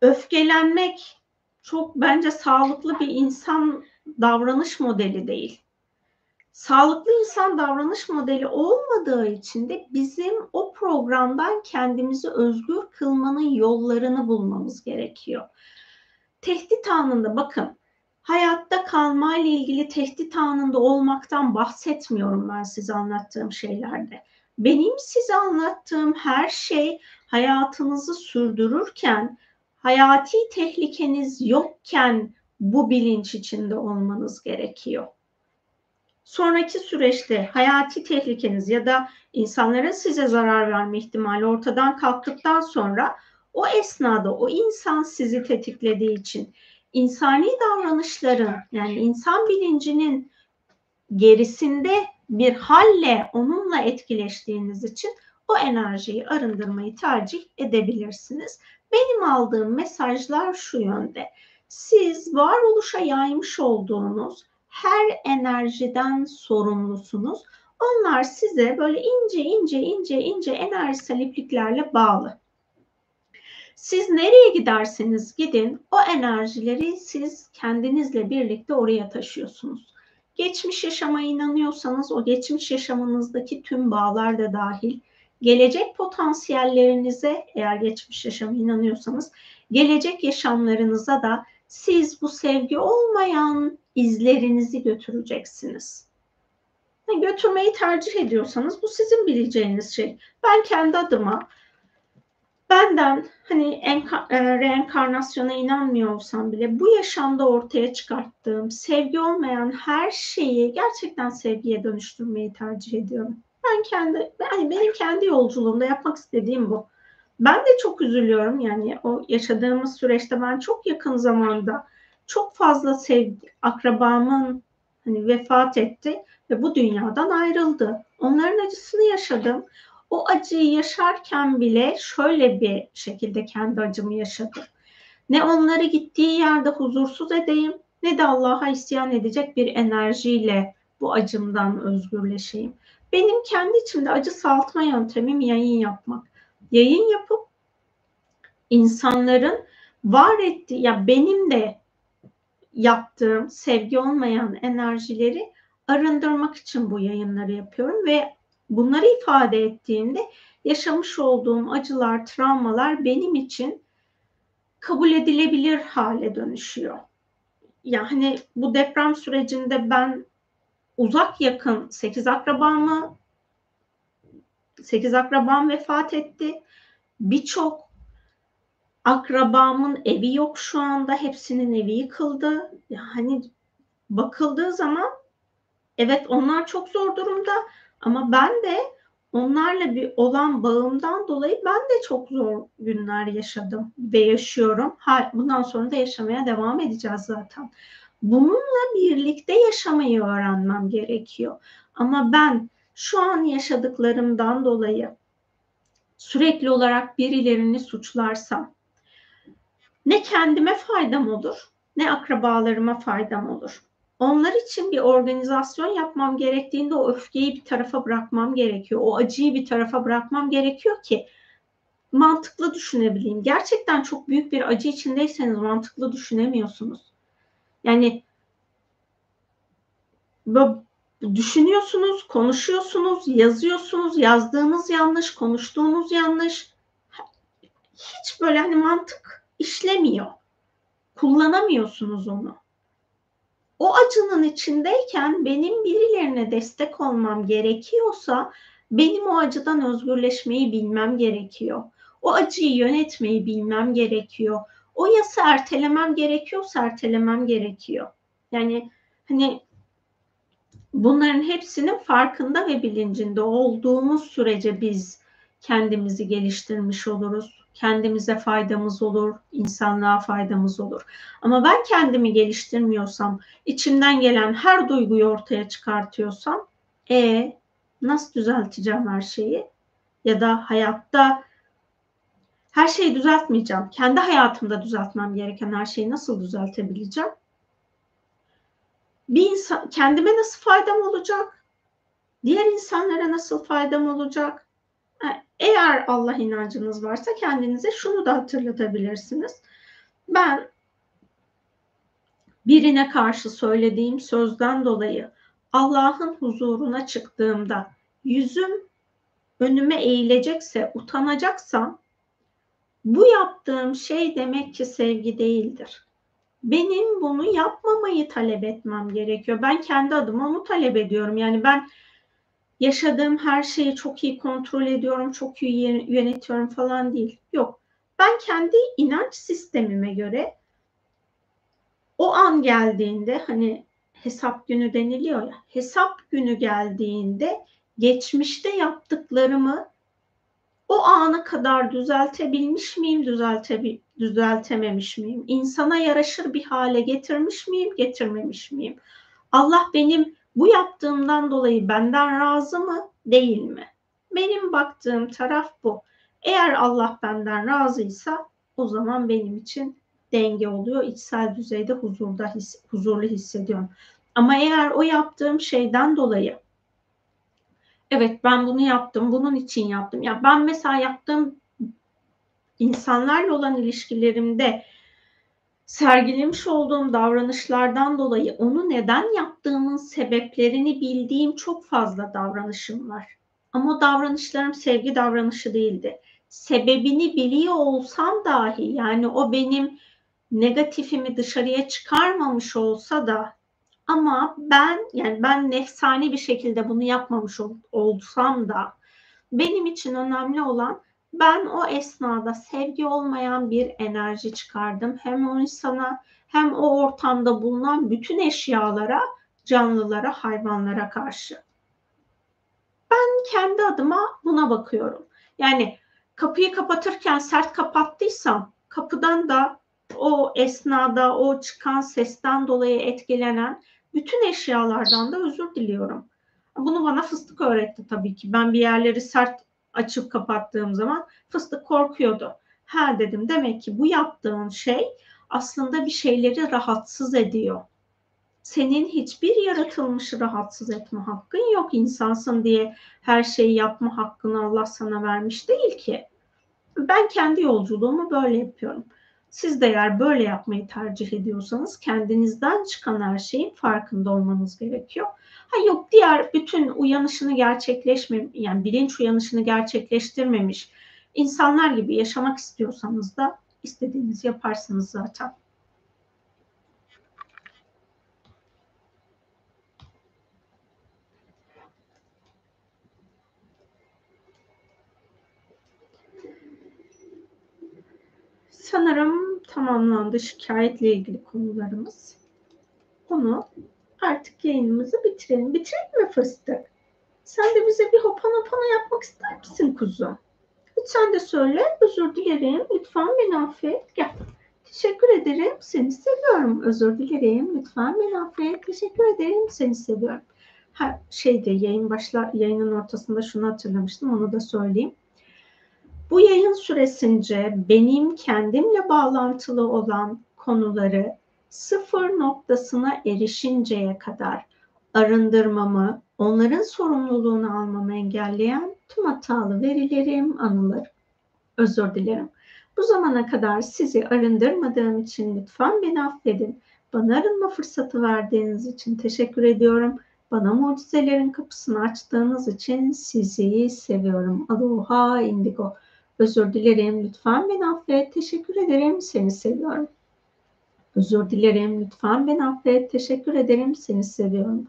öfkelenmek çok bence sağlıklı bir insan davranış modeli değil. Sağlıklı insan davranış modeli olmadığı için de bizim o programdan kendimizi özgür kılmanın yollarını bulmamız gerekiyor. Tehdit anında bakın hayatta kalma ile ilgili tehdit anında olmaktan bahsetmiyorum ben size anlattığım şeylerde. Benim size anlattığım her şey hayatınızı sürdürürken, hayati tehlikeniz yokken bu bilinç içinde olmanız gerekiyor. Sonraki süreçte hayati tehlikeniz ya da insanların size zarar verme ihtimali ortadan kalktıktan sonra o esnada o insan sizi tetiklediği için insani davranışların yani insan bilincinin gerisinde bir halle onunla etkileştiğiniz için o enerjiyi arındırmayı tercih edebilirsiniz. Benim aldığım mesajlar şu yönde siz varoluşa yaymış olduğunuz her enerjiden sorumlusunuz. Onlar size böyle ince ince ince ince enerjisel ipliklerle bağlı. Siz nereye giderseniz gidin o enerjileri siz kendinizle birlikte oraya taşıyorsunuz. Geçmiş yaşama inanıyorsanız o geçmiş yaşamınızdaki tüm bağlar da dahil gelecek potansiyellerinize eğer geçmiş yaşama inanıyorsanız gelecek yaşamlarınıza da siz bu sevgi olmayan izlerinizi götüreceksiniz. Yani götürmeyi tercih ediyorsanız bu sizin bileceğiniz şey. Ben kendi adıma benden hani enka, e, reenkarnasyona inanmıyor olsam bile bu yaşamda ortaya çıkarttığım sevgi olmayan her şeyi gerçekten sevgiye dönüştürmeyi tercih ediyorum. Ben kendi yani benim kendi yolculuğumda yapmak istediğim bu. Ben de çok üzülüyorum yani o yaşadığımız süreçte ben çok yakın zamanda çok fazla sevdi akrabamın hani vefat etti ve bu dünyadan ayrıldı. Onların acısını yaşadım. O acıyı yaşarken bile şöyle bir şekilde kendi acımı yaşadım. Ne onları gittiği yerde huzursuz edeyim ne de Allah'a isyan edecek bir enerjiyle bu acımdan özgürleşeyim. Benim kendi içimde acı saltma yöntemim yayın yapmak yayın yapıp insanların var ettiği ya benim de yaptığım sevgi olmayan enerjileri arındırmak için bu yayınları yapıyorum ve bunları ifade ettiğimde yaşamış olduğum acılar, travmalar benim için kabul edilebilir hale dönüşüyor. Yani bu deprem sürecinde ben uzak yakın 8 akrabamı 8 akrabam vefat etti. Birçok akrabamın evi yok şu anda. Hepsinin evi yıkıldı. Yani bakıldığı zaman evet onlar çok zor durumda ama ben de onlarla bir olan bağımdan dolayı ben de çok zor günler yaşadım ve yaşıyorum. Bundan sonra da yaşamaya devam edeceğiz zaten. Bununla birlikte yaşamayı öğrenmem gerekiyor. Ama ben şu an yaşadıklarımdan dolayı sürekli olarak birilerini suçlarsam ne kendime faydam olur ne akrabalarıma faydam olur. Onlar için bir organizasyon yapmam gerektiğinde o öfkeyi bir tarafa bırakmam gerekiyor. O acıyı bir tarafa bırakmam gerekiyor ki mantıklı düşünebileyim. Gerçekten çok büyük bir acı içindeyseniz mantıklı düşünemiyorsunuz. Yani düşünüyorsunuz, konuşuyorsunuz, yazıyorsunuz, yazdığınız yanlış, konuştuğunuz yanlış. Hiç böyle hani mantık işlemiyor. Kullanamıyorsunuz onu. O acının içindeyken benim birilerine destek olmam gerekiyorsa benim o acıdan özgürleşmeyi bilmem gerekiyor. O acıyı yönetmeyi bilmem gerekiyor. O yası ertelemem gerekiyorsa ertelemem gerekiyor. Yani hani bunların hepsinin farkında ve bilincinde olduğumuz sürece biz kendimizi geliştirmiş oluruz. Kendimize faydamız olur, insanlığa faydamız olur. Ama ben kendimi geliştirmiyorsam, içimden gelen her duyguyu ortaya çıkartıyorsam, e nasıl düzelteceğim her şeyi? Ya da hayatta her şeyi düzeltmeyeceğim. Kendi hayatımda düzeltmem gereken her şeyi nasıl düzeltebileceğim? Bir insan kendime nasıl faydam olacak? Diğer insanlara nasıl faydam olacak? Eğer Allah inancınız varsa kendinize şunu da hatırlatabilirsiniz. Ben birine karşı söylediğim sözden dolayı Allah'ın huzuruna çıktığımda yüzüm önüme eğilecekse, utanacaksam bu yaptığım şey demek ki sevgi değildir benim bunu yapmamayı talep etmem gerekiyor. Ben kendi adıma onu talep ediyorum. Yani ben yaşadığım her şeyi çok iyi kontrol ediyorum, çok iyi yönetiyorum falan değil. Yok. Ben kendi inanç sistemime göre o an geldiğinde hani hesap günü deniliyor ya. Hesap günü geldiğinde geçmişte yaptıklarımı o ana kadar düzeltebilmiş miyim, düzeltebil düzeltememiş miyim? İnsana yaraşır bir hale getirmiş miyim, getirmemiş miyim? Allah benim bu yaptığımdan dolayı benden razı mı, değil mi? Benim baktığım taraf bu. Eğer Allah benden razıysa o zaman benim için denge oluyor. İçsel düzeyde huzurda his, huzurlu hissediyorum. Ama eğer o yaptığım şeyden dolayı evet ben bunu yaptım, bunun için yaptım. Ya ben mesela yaptığım insanlarla olan ilişkilerimde sergilemiş olduğum davranışlardan dolayı onu neden yaptığımın sebeplerini bildiğim çok fazla davranışım var. Ama davranışlarım sevgi davranışı değildi. Sebebini biliyor olsam dahi yani o benim negatifimi dışarıya çıkarmamış olsa da ama ben yani ben nefsani bir şekilde bunu yapmamış ol, olsam da benim için önemli olan ben o esnada sevgi olmayan bir enerji çıkardım. Hem o insana hem o ortamda bulunan bütün eşyalara, canlılara, hayvanlara karşı. Ben kendi adıma buna bakıyorum. Yani kapıyı kapatırken sert kapattıysam kapıdan da o esnada o çıkan sesten dolayı etkilenen bütün eşyalardan da özür diliyorum. Bunu bana fıstık öğretti tabii ki. Ben bir yerleri sert açıp kapattığım zaman fıstık korkuyordu. Ha dedim demek ki bu yaptığın şey aslında bir şeyleri rahatsız ediyor. Senin hiçbir yaratılmışı rahatsız etme hakkın yok. insansın diye her şeyi yapma hakkını Allah sana vermiş değil ki. Ben kendi yolculuğumu böyle yapıyorum. Siz de eğer böyle yapmayı tercih ediyorsanız kendinizden çıkan her şeyin farkında olmanız gerekiyor. Ha yok diğer bütün uyanışını gerçekleşme yani bilinç uyanışını gerçekleştirmemiş insanlar gibi yaşamak istiyorsanız da istediğinizi yaparsınız zaten. Sanırım tamamlandı şikayetle ilgili konularımız. Onu artık yayınımızı bitirelim. Bitirelim mi fıstık? Sen de bize bir hopanopana yapmak ister misin kuzum? Lütfen de söyle. Özür dilerim. Lütfen beni affet. Gel. Teşekkür ederim. Seni seviyorum. Özür dilerim. Lütfen beni affet. Teşekkür ederim. Seni seviyorum. Ha, şeyde yayın başla yayının ortasında şunu hatırlamıştım. Onu da söyleyeyim. Bu yayın süresince benim kendimle bağlantılı olan konuları sıfır noktasına erişinceye kadar arındırmamı, onların sorumluluğunu almamı engelleyen tüm hatalı verilerim, anılarım. Özür dilerim. Bu zamana kadar sizi arındırmadığım için lütfen beni affedin. Bana arınma fırsatı verdiğiniz için teşekkür ediyorum. Bana mucizelerin kapısını açtığınız için sizi seviyorum. Aloha indigo. Özür dilerim. Lütfen beni affet. Teşekkür ederim. Seni seviyorum. Özür dilerim. Lütfen beni affet. Teşekkür ederim. Seni seviyorum.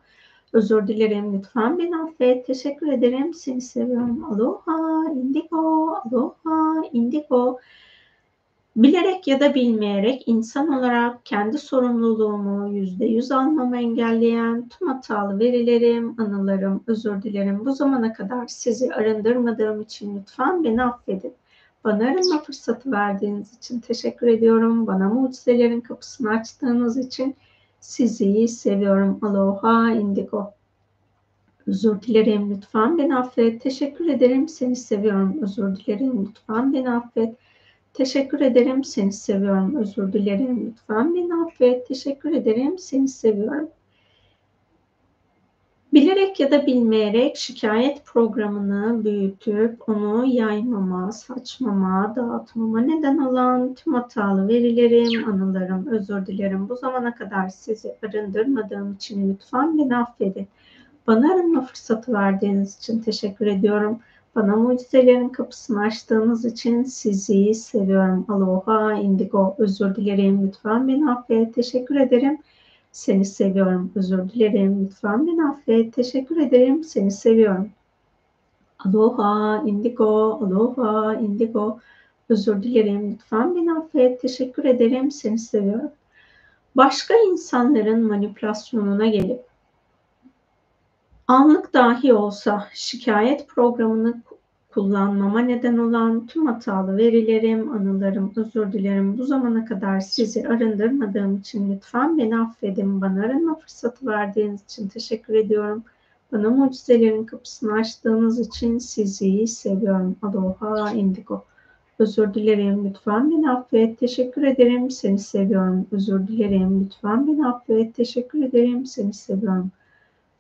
Özür dilerim. Lütfen beni affet. Teşekkür ederim. Seni seviyorum. Aloha, indigo, aloha, indigo. Bilerek ya da bilmeyerek insan olarak kendi sorumluluğumu yüzde yüz almamı engelleyen tüm hatalı verilerim, anılarım, özür dilerim. Bu zamana kadar sizi arındırmadığım için lütfen beni affedin. Bana arınma fırsatı verdiğiniz için teşekkür ediyorum. Bana mucizelerin kapısını açtığınız için sizi seviyorum. Aloha indigo. Özür dilerim lütfen beni affet. Teşekkür ederim seni seviyorum. Özür dilerim lütfen beni affet. Teşekkür ederim seni seviyorum. Özür dilerim lütfen beni affet. Teşekkür ederim seni seviyorum. Bilerek ya da bilmeyerek şikayet programını büyütüp onu yaymama, saçmama, dağıtmama neden olan tüm hatalı verilerim, anılarım, özür dilerim. Bu zamana kadar sizi arındırmadığım için lütfen beni affedin. Bana arınma fırsatı verdiğiniz için teşekkür ediyorum. Bana mucizelerin kapısını açtığınız için sizi seviyorum. Aloha, indigo, özür dilerim. Lütfen beni affet. Teşekkür ederim. Seni seviyorum. Özür dilerim. Lütfen beni affet. Teşekkür ederim. Seni seviyorum. Aloha, indigo, aloha, indigo. Özür dilerim. Lütfen beni affet. Teşekkür ederim. Seni seviyorum. Başka insanların manipülasyonuna gelip anlık dahi olsa şikayet programını kullanmama neden olan tüm hatalı verilerim, anılarım, özür dilerim. Bu zamana kadar sizi arındırmadığım için lütfen beni affedin. Bana arınma fırsatı verdiğiniz için teşekkür ediyorum. Bana mucizelerin kapısını açtığınız için sizi seviyorum. Aloha indigo. Özür dilerim. Lütfen beni affet. Teşekkür ederim. Seni seviyorum. Özür dilerim. Lütfen beni affet. Teşekkür ederim. Seni seviyorum.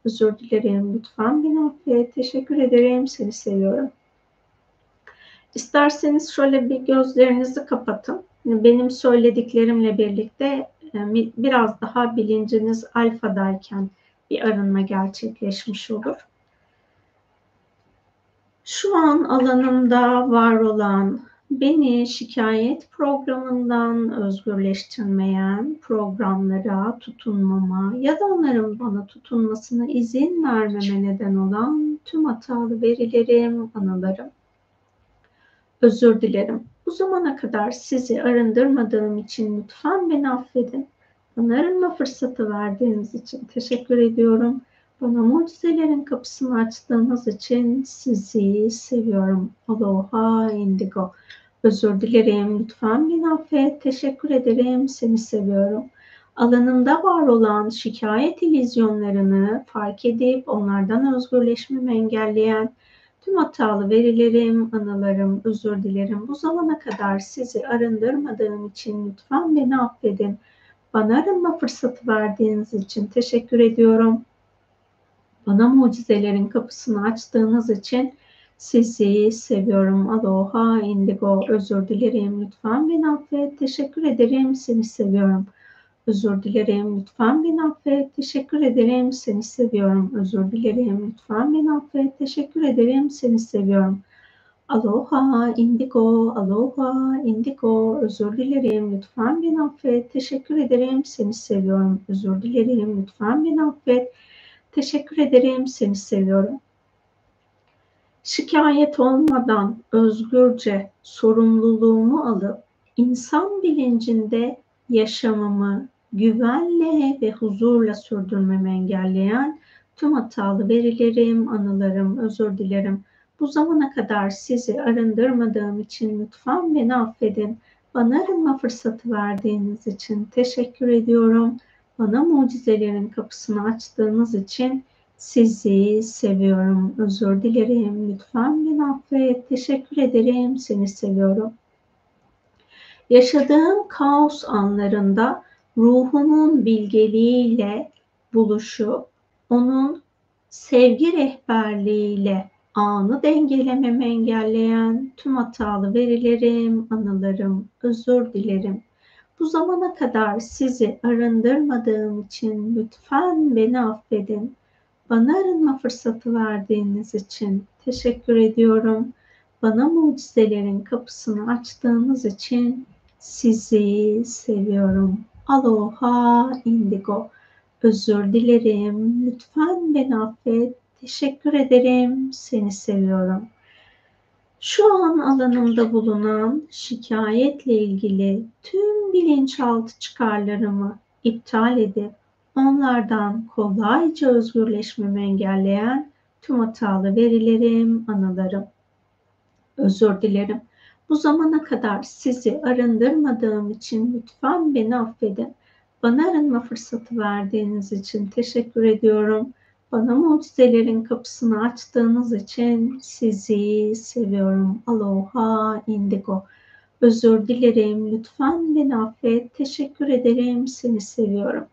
Özür dilerim. Lütfen beni affet. Teşekkür ederim. Seni seviyorum. İsterseniz şöyle bir gözlerinizi kapatın. Benim söylediklerimle birlikte e, biraz daha bilinciniz alfadayken bir arınma gerçekleşmiş olur. Şu an alanımda var olan beni şikayet programından özgürleştirmeyen programlara tutunmama ya da onların bana tutunmasına izin vermeme neden olan tüm hatalı verilerim, anılarım Özür dilerim. Bu zamana kadar sizi arındırmadığım için lütfen beni affedin. Bana arınma fırsatı verdiğiniz için teşekkür ediyorum. Bana mucizelerin kapısını açtığınız için sizi seviyorum. Aloha indigo. Özür dilerim. Lütfen beni affet. Teşekkür ederim. Seni seviyorum. Alanımda var olan şikayet ilizyonlarını fark edip onlardan özgürleşmemi engelleyen Tüm hatalı verilerim, anılarım, özür dilerim. Bu zamana kadar sizi arındırmadığım için lütfen beni affedin. Bana arınma fırsatı verdiğiniz için teşekkür ediyorum. Bana mucizelerin kapısını açtığınız için Sizi seviyorum. Aloha indigo. Özür dilerim. Lütfen beni affet. Teşekkür ederim. Seni seviyorum. Özür dilerim. Lütfen beni affet. Teşekkür ederim. Seni seviyorum. Özür dilerim. Lütfen beni affet. Teşekkür ederim. Seni seviyorum. Aloha indigo. Aloha indigo. Özür dilerim. Lütfen beni affet. Teşekkür ederim. Seni seviyorum. Özür dilerim. Lütfen beni affet. Teşekkür ederim. Seni seviyorum şikayet olmadan özgürce sorumluluğumu alıp insan bilincinde yaşamımı güvenle ve huzurla sürdürmemi engelleyen tüm hatalı verilerim, anılarım, özür dilerim. Bu zamana kadar sizi arındırmadığım için lütfen beni affedin. Bana arınma fırsatı verdiğiniz için teşekkür ediyorum. Bana mucizelerin kapısını açtığınız için sizi seviyorum. Özür dilerim. Lütfen beni affet. Teşekkür ederim. Seni seviyorum. Yaşadığım kaos anlarında ruhumun bilgeliğiyle buluşup onun sevgi rehberliğiyle anı dengelememi engelleyen tüm hatalı verilerim, anılarım, özür dilerim. Bu zamana kadar sizi arındırmadığım için lütfen beni affedin. Bana arınma fırsatı verdiğiniz için teşekkür ediyorum. Bana mucizelerin kapısını açtığınız için sizi seviyorum. Aloha indigo. Özür dilerim. Lütfen beni affet. Teşekkür ederim. Seni seviyorum. Şu an alanımda bulunan şikayetle ilgili tüm bilinçaltı çıkarlarımı iptal edip onlardan kolayca özgürleşmemi engelleyen tüm hatalı verilerim, anılarım. Özür dilerim. Bu zamana kadar sizi arındırmadığım için lütfen beni affedin. Bana arınma fırsatı verdiğiniz için teşekkür ediyorum. Bana mucizelerin kapısını açtığınız için sizi seviyorum. Aloha indigo. Özür dilerim. Lütfen beni affet. Teşekkür ederim. Seni seviyorum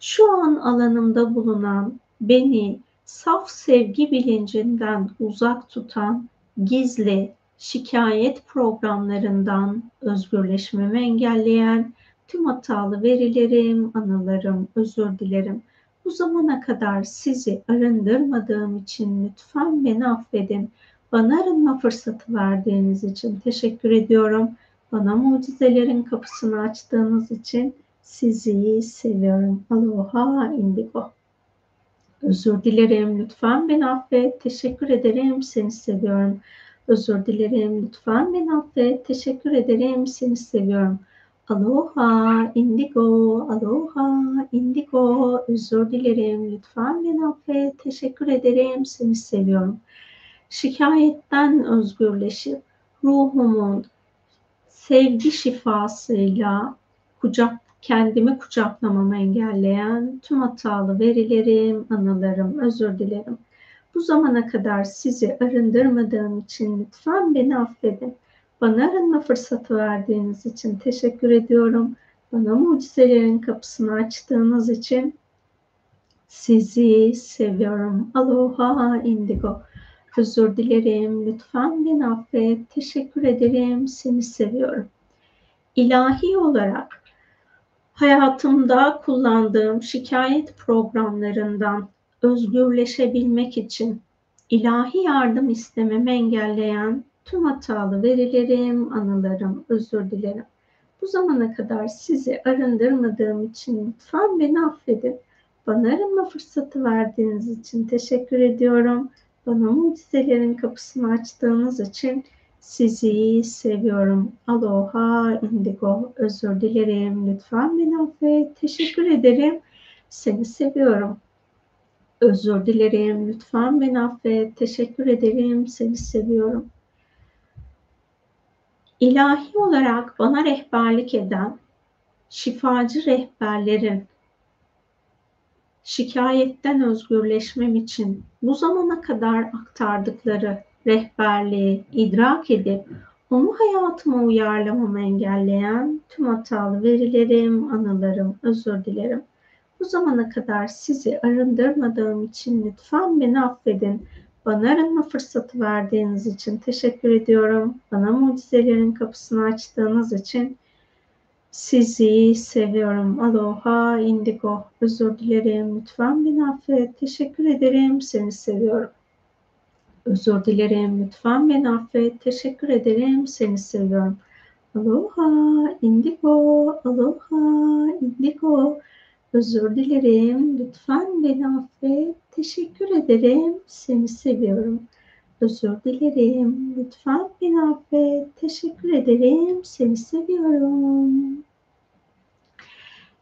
şu an alanımda bulunan beni saf sevgi bilincinden uzak tutan gizli şikayet programlarından özgürleşmemi engelleyen tüm hatalı verilerim, anılarım, özür dilerim. Bu zamana kadar sizi arındırmadığım için lütfen beni affedin. Bana arınma fırsatı verdiğiniz için teşekkür ediyorum. Bana mucizelerin kapısını açtığınız için sizi seviyorum. Aloha indigo. Özür dilerim. Lütfen beni affet. Teşekkür ederim. Seni seviyorum. Özür dilerim. Lütfen beni affet. Teşekkür ederim. Seni seviyorum. Aloha indigo. Aloha indigo. Özür dilerim. Lütfen beni affet. Teşekkür ederim. Seni seviyorum. Şikayetten özgürleşip ruhumun sevgi şifasıyla kucak kendimi kucaklamamı engelleyen tüm hatalı verilerim, anılarım, özür dilerim. Bu zamana kadar sizi arındırmadığım için lütfen beni affedin. Bana arınma fırsatı verdiğiniz için teşekkür ediyorum. Bana mucizelerin kapısını açtığınız için sizi seviyorum. Aloha indigo. Özür dilerim. Lütfen beni affet. Teşekkür ederim. Seni seviyorum. İlahi olarak Hayatımda kullandığım şikayet programlarından özgürleşebilmek için ilahi yardım istememi engelleyen tüm hatalı verilerim, anılarım, özür dilerim. Bu zamana kadar sizi arındırmadığım için lütfen beni affedin. Bana arınma fırsatı verdiğiniz için teşekkür ediyorum. Bana mucizelerin kapısını açtığınız için sizi seviyorum. Aloha indigo. Özür dilerim. Lütfen beni affet. Teşekkür ederim. Seni seviyorum. Özür dilerim. Lütfen beni affet. Teşekkür ederim. Seni seviyorum. İlahi olarak bana rehberlik eden şifacı rehberlerin şikayetten özgürleşmem için bu zamana kadar aktardıkları rehberliği idrak edip onu hayatıma uyarlamamı engelleyen tüm hatalı verilerim, anılarım, özür dilerim. Bu zamana kadar sizi arındırmadığım için lütfen beni affedin. Bana arınma fırsatı verdiğiniz için teşekkür ediyorum. Bana mucizelerin kapısını açtığınız için sizi seviyorum. Aloha indigo. Özür dilerim. Lütfen beni affet. Teşekkür ederim. Seni seviyorum. Özür dilerim. Lütfen beni affet. Teşekkür ederim. Seni seviyorum. Aloha indigo. Aloha indigo. Özür dilerim. Lütfen beni affet. Teşekkür ederim. Seni seviyorum. Özür dilerim. Lütfen beni affet. Teşekkür ederim. Seni seviyorum.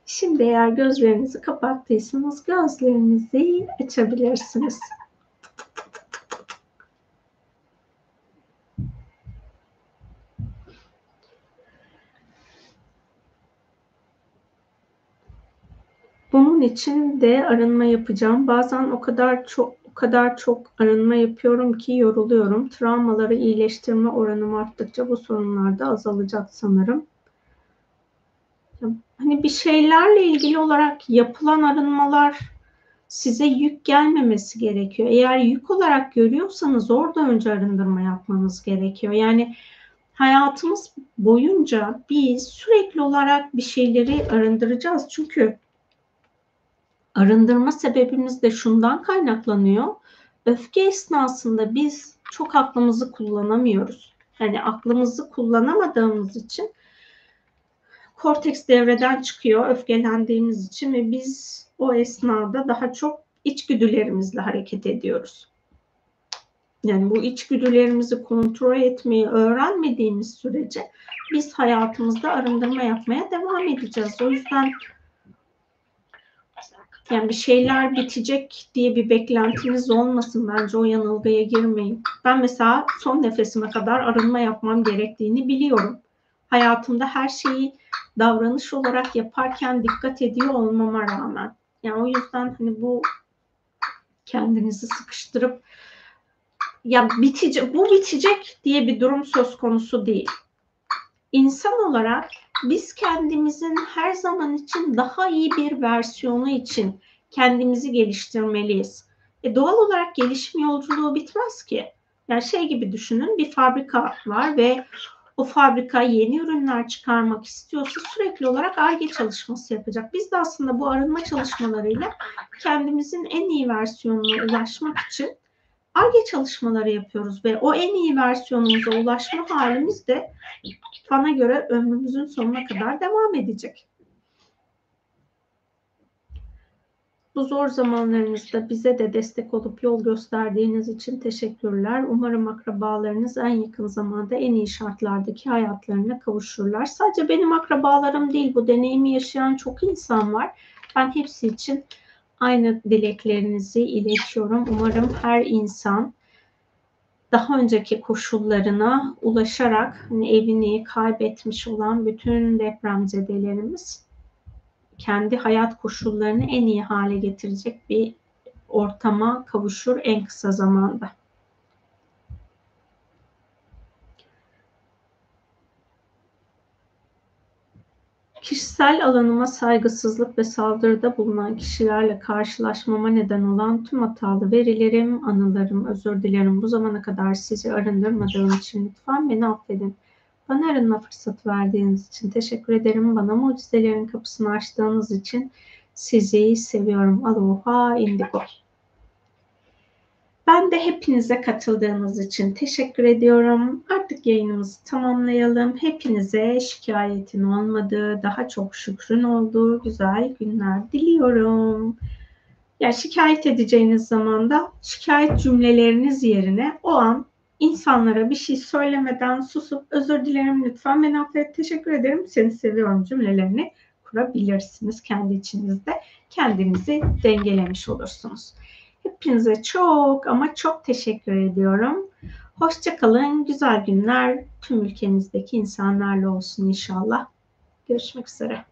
Şimdi eğer gözlerinizi kapattıysanız gözlerinizi açabilirsiniz. Bunun için de arınma yapacağım. Bazen o kadar çok o kadar çok arınma yapıyorum ki yoruluyorum. Travmaları iyileştirme oranım arttıkça bu sorunlar da azalacak sanırım. Hani bir şeylerle ilgili olarak yapılan arınmalar size yük gelmemesi gerekiyor. Eğer yük olarak görüyorsanız orada önce arındırma yapmanız gerekiyor. Yani hayatımız boyunca biz sürekli olarak bir şeyleri arındıracağız. Çünkü arındırma sebebimiz de şundan kaynaklanıyor. Öfke esnasında biz çok aklımızı kullanamıyoruz. Yani aklımızı kullanamadığımız için korteks devreden çıkıyor öfkelendiğimiz için ve biz o esnada daha çok içgüdülerimizle hareket ediyoruz. Yani bu içgüdülerimizi kontrol etmeyi öğrenmediğimiz sürece biz hayatımızda arındırma yapmaya devam edeceğiz. O yüzden yani bir şeyler bitecek diye bir beklentiniz olmasın. Bence o yanılgıya girmeyin. Ben mesela son nefesime kadar arınma yapmam gerektiğini biliyorum. Hayatımda her şeyi davranış olarak yaparken dikkat ediyor olmama rağmen. Yani o yüzden hani bu kendinizi sıkıştırıp ya bitecek bu bitecek diye bir durum söz konusu değil. İnsan olarak biz kendimizin her zaman için daha iyi bir versiyonu için kendimizi geliştirmeliyiz. E doğal olarak gelişim yolculuğu bitmez ki. Yani şey gibi düşünün bir fabrika var ve o fabrika yeni ürünler çıkarmak istiyorsa sürekli olarak ARGE çalışması yapacak. Biz de aslında bu arınma çalışmalarıyla kendimizin en iyi versiyonuna ulaşmak için ARGE çalışmaları yapıyoruz ve o en iyi versiyonumuza ulaşma halimiz de bana göre ömrümüzün sonuna kadar devam edecek. Bu zor zamanlarınızda bize de destek olup yol gösterdiğiniz için teşekkürler. Umarım akrabalarınız en yakın zamanda en iyi şartlardaki hayatlarına kavuşurlar. Sadece benim akrabalarım değil, bu deneyimi yaşayan çok insan var. Ben hepsi için aynı dileklerinizi iletiyorum. Umarım her insan daha önceki koşullarına ulaşarak hani evini kaybetmiş olan bütün depremzedelerimiz kendi hayat koşullarını en iyi hale getirecek bir ortama kavuşur en kısa zamanda. Kişisel alanıma saygısızlık ve saldırıda bulunan kişilerle karşılaşmama neden olan tüm hatalı verilerim, anılarım, özür dilerim. Bu zamana kadar sizi arındırmadığım için lütfen beni affedin. Bana arınma fırsatı verdiğiniz için teşekkür ederim. Bana mucizelerin kapısını açtığınız için sizi seviyorum. Aloha indigo. Ben de hepinize katıldığınız için teşekkür ediyorum. Artık yayınımızı tamamlayalım. Hepinize şikayetin olmadığı, daha çok şükrün olduğu güzel günler diliyorum. Ya şikayet edeceğiniz zaman da şikayet cümleleriniz yerine o an insanlara bir şey söylemeden susup özür dilerim lütfen beni affet teşekkür ederim seni seviyorum cümlelerini kurabilirsiniz kendi içinizde kendinizi dengelemiş olursunuz. Hepinize çok ama çok teşekkür ediyorum. Hoşçakalın. Güzel günler tüm ülkemizdeki insanlarla olsun inşallah. Görüşmek üzere.